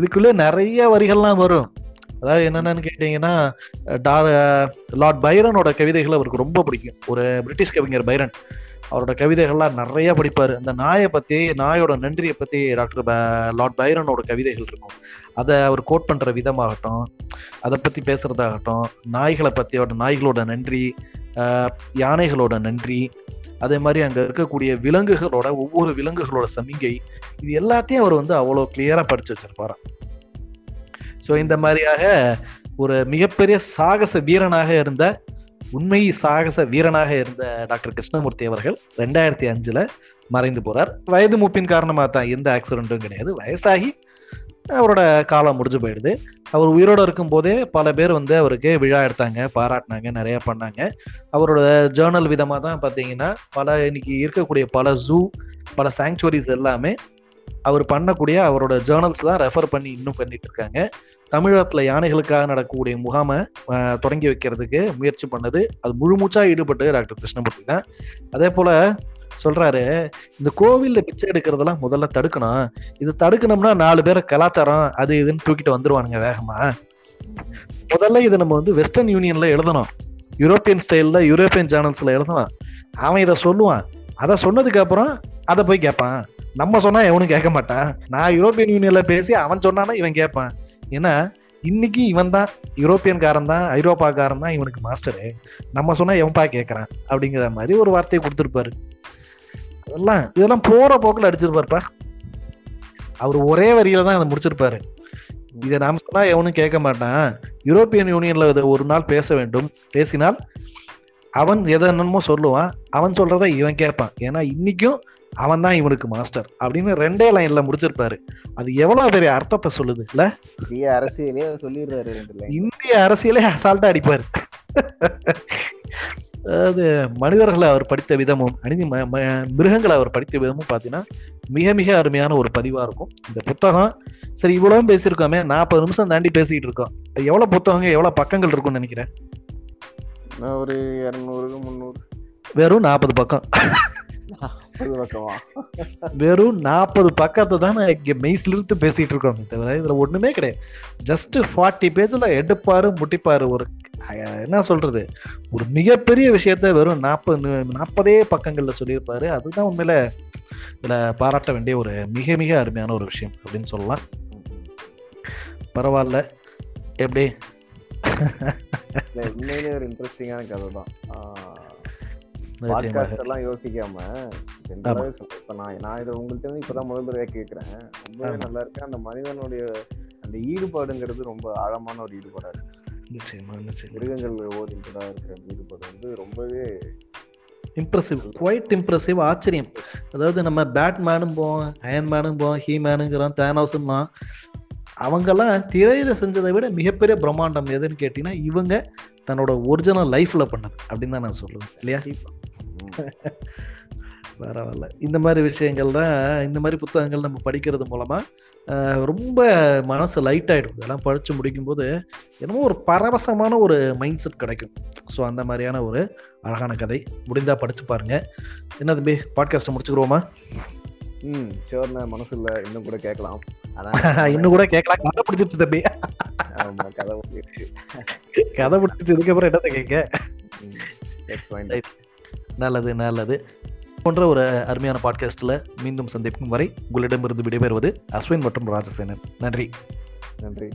இதுக்குள்ள நிறைய வரிகள்லாம் வரும். அதாவது என்னென்னு கேட்டீங்கன்னா டா- லார்ட் பைரனோட கவிதைகள் அவருக்கு ரொம்ப பிடிக்கும். ஒரு பிரிட்டிஷ் கவிஞர் பைரன் அவரோட கவிதைகள்லாம் நிறைய படிப்பாரு. அந்த நாயை பத்தி நாயோட நன்றியை பத்தி டாக்டர் லார்ட் பைரனோட கவிதைகள் இருக்கும். அதை அவர் கோட் பண்ணுற விதமாகட்டும் அதை பற்றி பேசுகிறதாகட்டும் நாய்களை பற்றியோட நாய்களோட நன்றி யானைகளோட நன்றி அதே மாதிரி அங்கே இருக்கக்கூடிய விலங்குகளோட ஒவ்வொரு விலங்குகளோட சமிங்கை இது எல்லாத்தையும் அவர் வந்து அவ்வளோ கிளியராக படிச்சு வச்சிருப்பாராம் ஸோ இந்த மாதிரியாக ஒரு மிகப்பெரிய சாகச வீரனாக இருந்த உண்மை சாகச வீரனாக இருந்த டாக்டர் கிருஷ்ணமூர்த்தி அவர்கள் ரெண்டாயிரத்தி அஞ்சில் மறைந்து போறார். வயது மூப்பின் காரணமாக தான் எந்த ஆக்சிடென்ட்டும் கிடையாது. வயசாகி அவரோட காலம் முடிஞ்சு போயிடுது. அவர் உயிரோட இருக்கும்போதே பல பேர் வந்து அவருக்கு விழா எடுத்தாங்க பாராட்டினாங்க நிறைய பண்ணாங்க. அவரோட ஜேர்னல் விதமாக தான் பார்த்தீங்கன்னா பல இன்னைக்கு இருக்கக்கூடிய பல ஜூ பல சாங்சுவரிஸ் எல்லாமே அவர் பண்ணக்கூடிய அவரோட ஜேர்னல்ஸ் தான் ரெஃபர் பண்ணி இன்னும் பண்ணிட்டு இருக்காங்க. தமிழகத்தில் யானைகளுக்காக நடக்கக்கூடிய முகாமை தொடங்கி வைக்கிறதுக்கு முயற்சி பண்ணது. அது முழுமூச்சாக ஈடுபட்டு டாக்டர் கிருஷ்ணமூர்த்தி தான். அதே போல் சொல்றாரு இந்த கோவில்ல பிச்சை எடுக்கிறதெல்லாம் முதல்ல தடுக்கணும். இது தடுக்கணும்னா நாலு பேரை கலாச்சாரம் அது இதுன்னு தூக்கிட்டு வந்துருவானுங்க வேகமா. முதல்ல இதை நம்ம வந்து வெஸ்டர்ன் யூனியன்ல எழுதணும். யூரோப்பியன் ஸ்டைல்ல யூரோப்பியன் சேனல்ஸ்ல எழுதணும். அவன் இதை சொல்லுவான். அதை சொன்னதுக்கு அப்புறம் அதை போய் கேட்பான். நம்ம சொன்னா எவனும் கேட்க மாட்டான். நான் யூரோப்பியன் யூனியன்ல பேசி அவன் சொன்னானா இவன் கேட்பான். ஏன்னா இன்னைக்கு இவன் தான் யூரோப்பியன்காரன் தான் ஐரோப்பாக்காரன் தான் இவனுக்கு மாஸ்டரு நம்ம சொன்னா எவன்பா கேட்கறான்? அப்படிங்கிற மாதிரி ஒரு வார்த்தையை கொடுத்துருப்பாரு. இதெல்லாம் இதெல்லாம் போற போக்குல அடிச்சிருப்பாருப்பா அவர் ஒரே வரியில தான் அதை முடிச்சிருப்பாரு. இதை நாம சொன்னா எவனும் கேட்க மாட்டான். யூரோப்பியன் யூனியன்ல இதை ஒரு நாள் பேச வேண்டும். பேசினால் அவன் எதை என்னமோ சொல்லுவான். அவன் சொல்றதை இவன் கேட்பான். ஏன்னா இன்னைக்கும் அவன் தான் இவனுக்கு மாஸ்டர் அப்படின்னு ரெண்டே லைன்ல முடிச்சிருப்பாரு. அது எவ்வளவு பெரிய அர்த்தத்தை சொல்லுது இல்ல? பெரிய அரசியலே சொல்லிடுறாரு இந்திய அரசியலே அசால்ட்டா அடிப்பாரு. அதாவது மனிதர்களை அவர் படித்த விதமும் அணிதி மிருகங்களை அவர் படித்த விதமும் பார்த்தீங்கன்னா மிக மிக அருமையான ஒரு பதிவா இருக்கும். இந்த புத்தகம் சரி இவ்வளவு பேசியிருக்கோமே நாற்பது நிமிஷம் தாண்டி பேசிக்கிட்டு இருக்கோம். எவ்வளவு புத்தகங்க எவ்வளவு பக்கங்கள் இருக்கும்னு நினைக்கிறேன்? நான் ஒரு இரநூறு முந்நூறு. வெறும் நாற்பது பக்கமா. வெறும் நாற்பது பக்கத்தை தான் இங்க மெய்சிலிருந்து பேசிட்டு இருக்கோம் தவிர இதுல ஒண்ணுமே கிடையாது. ஜஸ்ட் ஃபார்ட்டி பேஜ்ல எடுப்பாரு முட்டிப்பாரு ஒரு என்ன சொல்றது? ஒரு மிகப்பெரிய விஷயத்த வெறும் நாற்பது நாற்பதே பக்கங்கள்ல சொல்லியிருப்பாரு. அதுதான் உண்மையில இதுல பாராட்ட வேண்டிய ஒரு மிக மிக அருமையான ஒரு விஷயம் அப்படின்னு சொல்லலாம். பரவாயில்ல. எப்படி? உண்மையிலே ஒரு இன்ட்ரெஸ்டிங்கான கதை தான். பாட்காஸ்ட் எல்லாம் யோசிக்காம சொல்றேன். இப்ப நான் நான் இதை உங்கள்ட்ட இருந்து இப்பதான் முதல் தடவையா கேட்கிறேன் ரொம்பவே ஆமா. நல்லா இருக்கு. அந்த மனிதனுடைய அந்த ஈடுபாடுங்கிறது ரொம்ப ஆழமான ஒரு ஈடுபாடா இருக்கு. மிருகங்கள் ஓரிண்டடா இருக்கிற அந்த ஈடுபாடு வந்து ரொம்பவே இம்ப்ரெசிவ் குவைட் இம்ப்ரெசிவ் ஆச்சரியம். அதாவது நம்ம பேட்மேனும் போவோம் அயன் மேனும் போவோம் ஹீ மேனுங்கிறோம் தேனோஸ்மா அவங்கெல்லாம் திரையில செஞ்சதை விட மிகப்பெரிய பிரம்மாண்டம் எதுன்னு கேட்டீங்கன்னா இவங்க தன்னோட ஒரிஜினல் லைஃப்ல பண்ணது. அப்படின்னு தான் நான் சொல்லுவேன். இல்லையா? பரவாயில்ல. இந்த மாதிரி விஷயங்கள் தான் இந்த மாதிரி புத்தகங்கள் நம்ம படிக்கிறது மூலமா ஆஹ், ரொம்ப மனசு லைட் ஆயிடும். இதெல்லாம் படிச்சு முடிக்கும்போது என்னமோ ஒரு பரவசமான ஒரு மைண்ட் செட் கிடைக்கும். ஸோ அந்த மாதிரியான ஒரு அழகான கதை முடிந்தா படிச்சு பாருங்க. என்ன தம்பி பாட்காஸ்ட்டை முடிச்சுக்கிறோமா? ம் ஷோர்னா மனசு இல்ல இன்னும் கூட கேட்கலாம். ஆனா இன்னும் கூட கேட்கலாம். கதை பிடிச்சிருச்சு தம்பி. ஆமா கதை முடிஞ்சிருச்சு. கதை பிடிச்சிச்சு இதுக்கப்புறம் என்னத்தை கேட்க? நல்லது நல்லது போன்ற ஒரு அருமையான பாட்காஸ்ட்ல மீண்டும் சந்திக்கும் வரை உங்களிடமிருந்து விடைபெறுவது அஸ்வின் மற்றும் ராஜசேனன். நன்றி. நன்றி.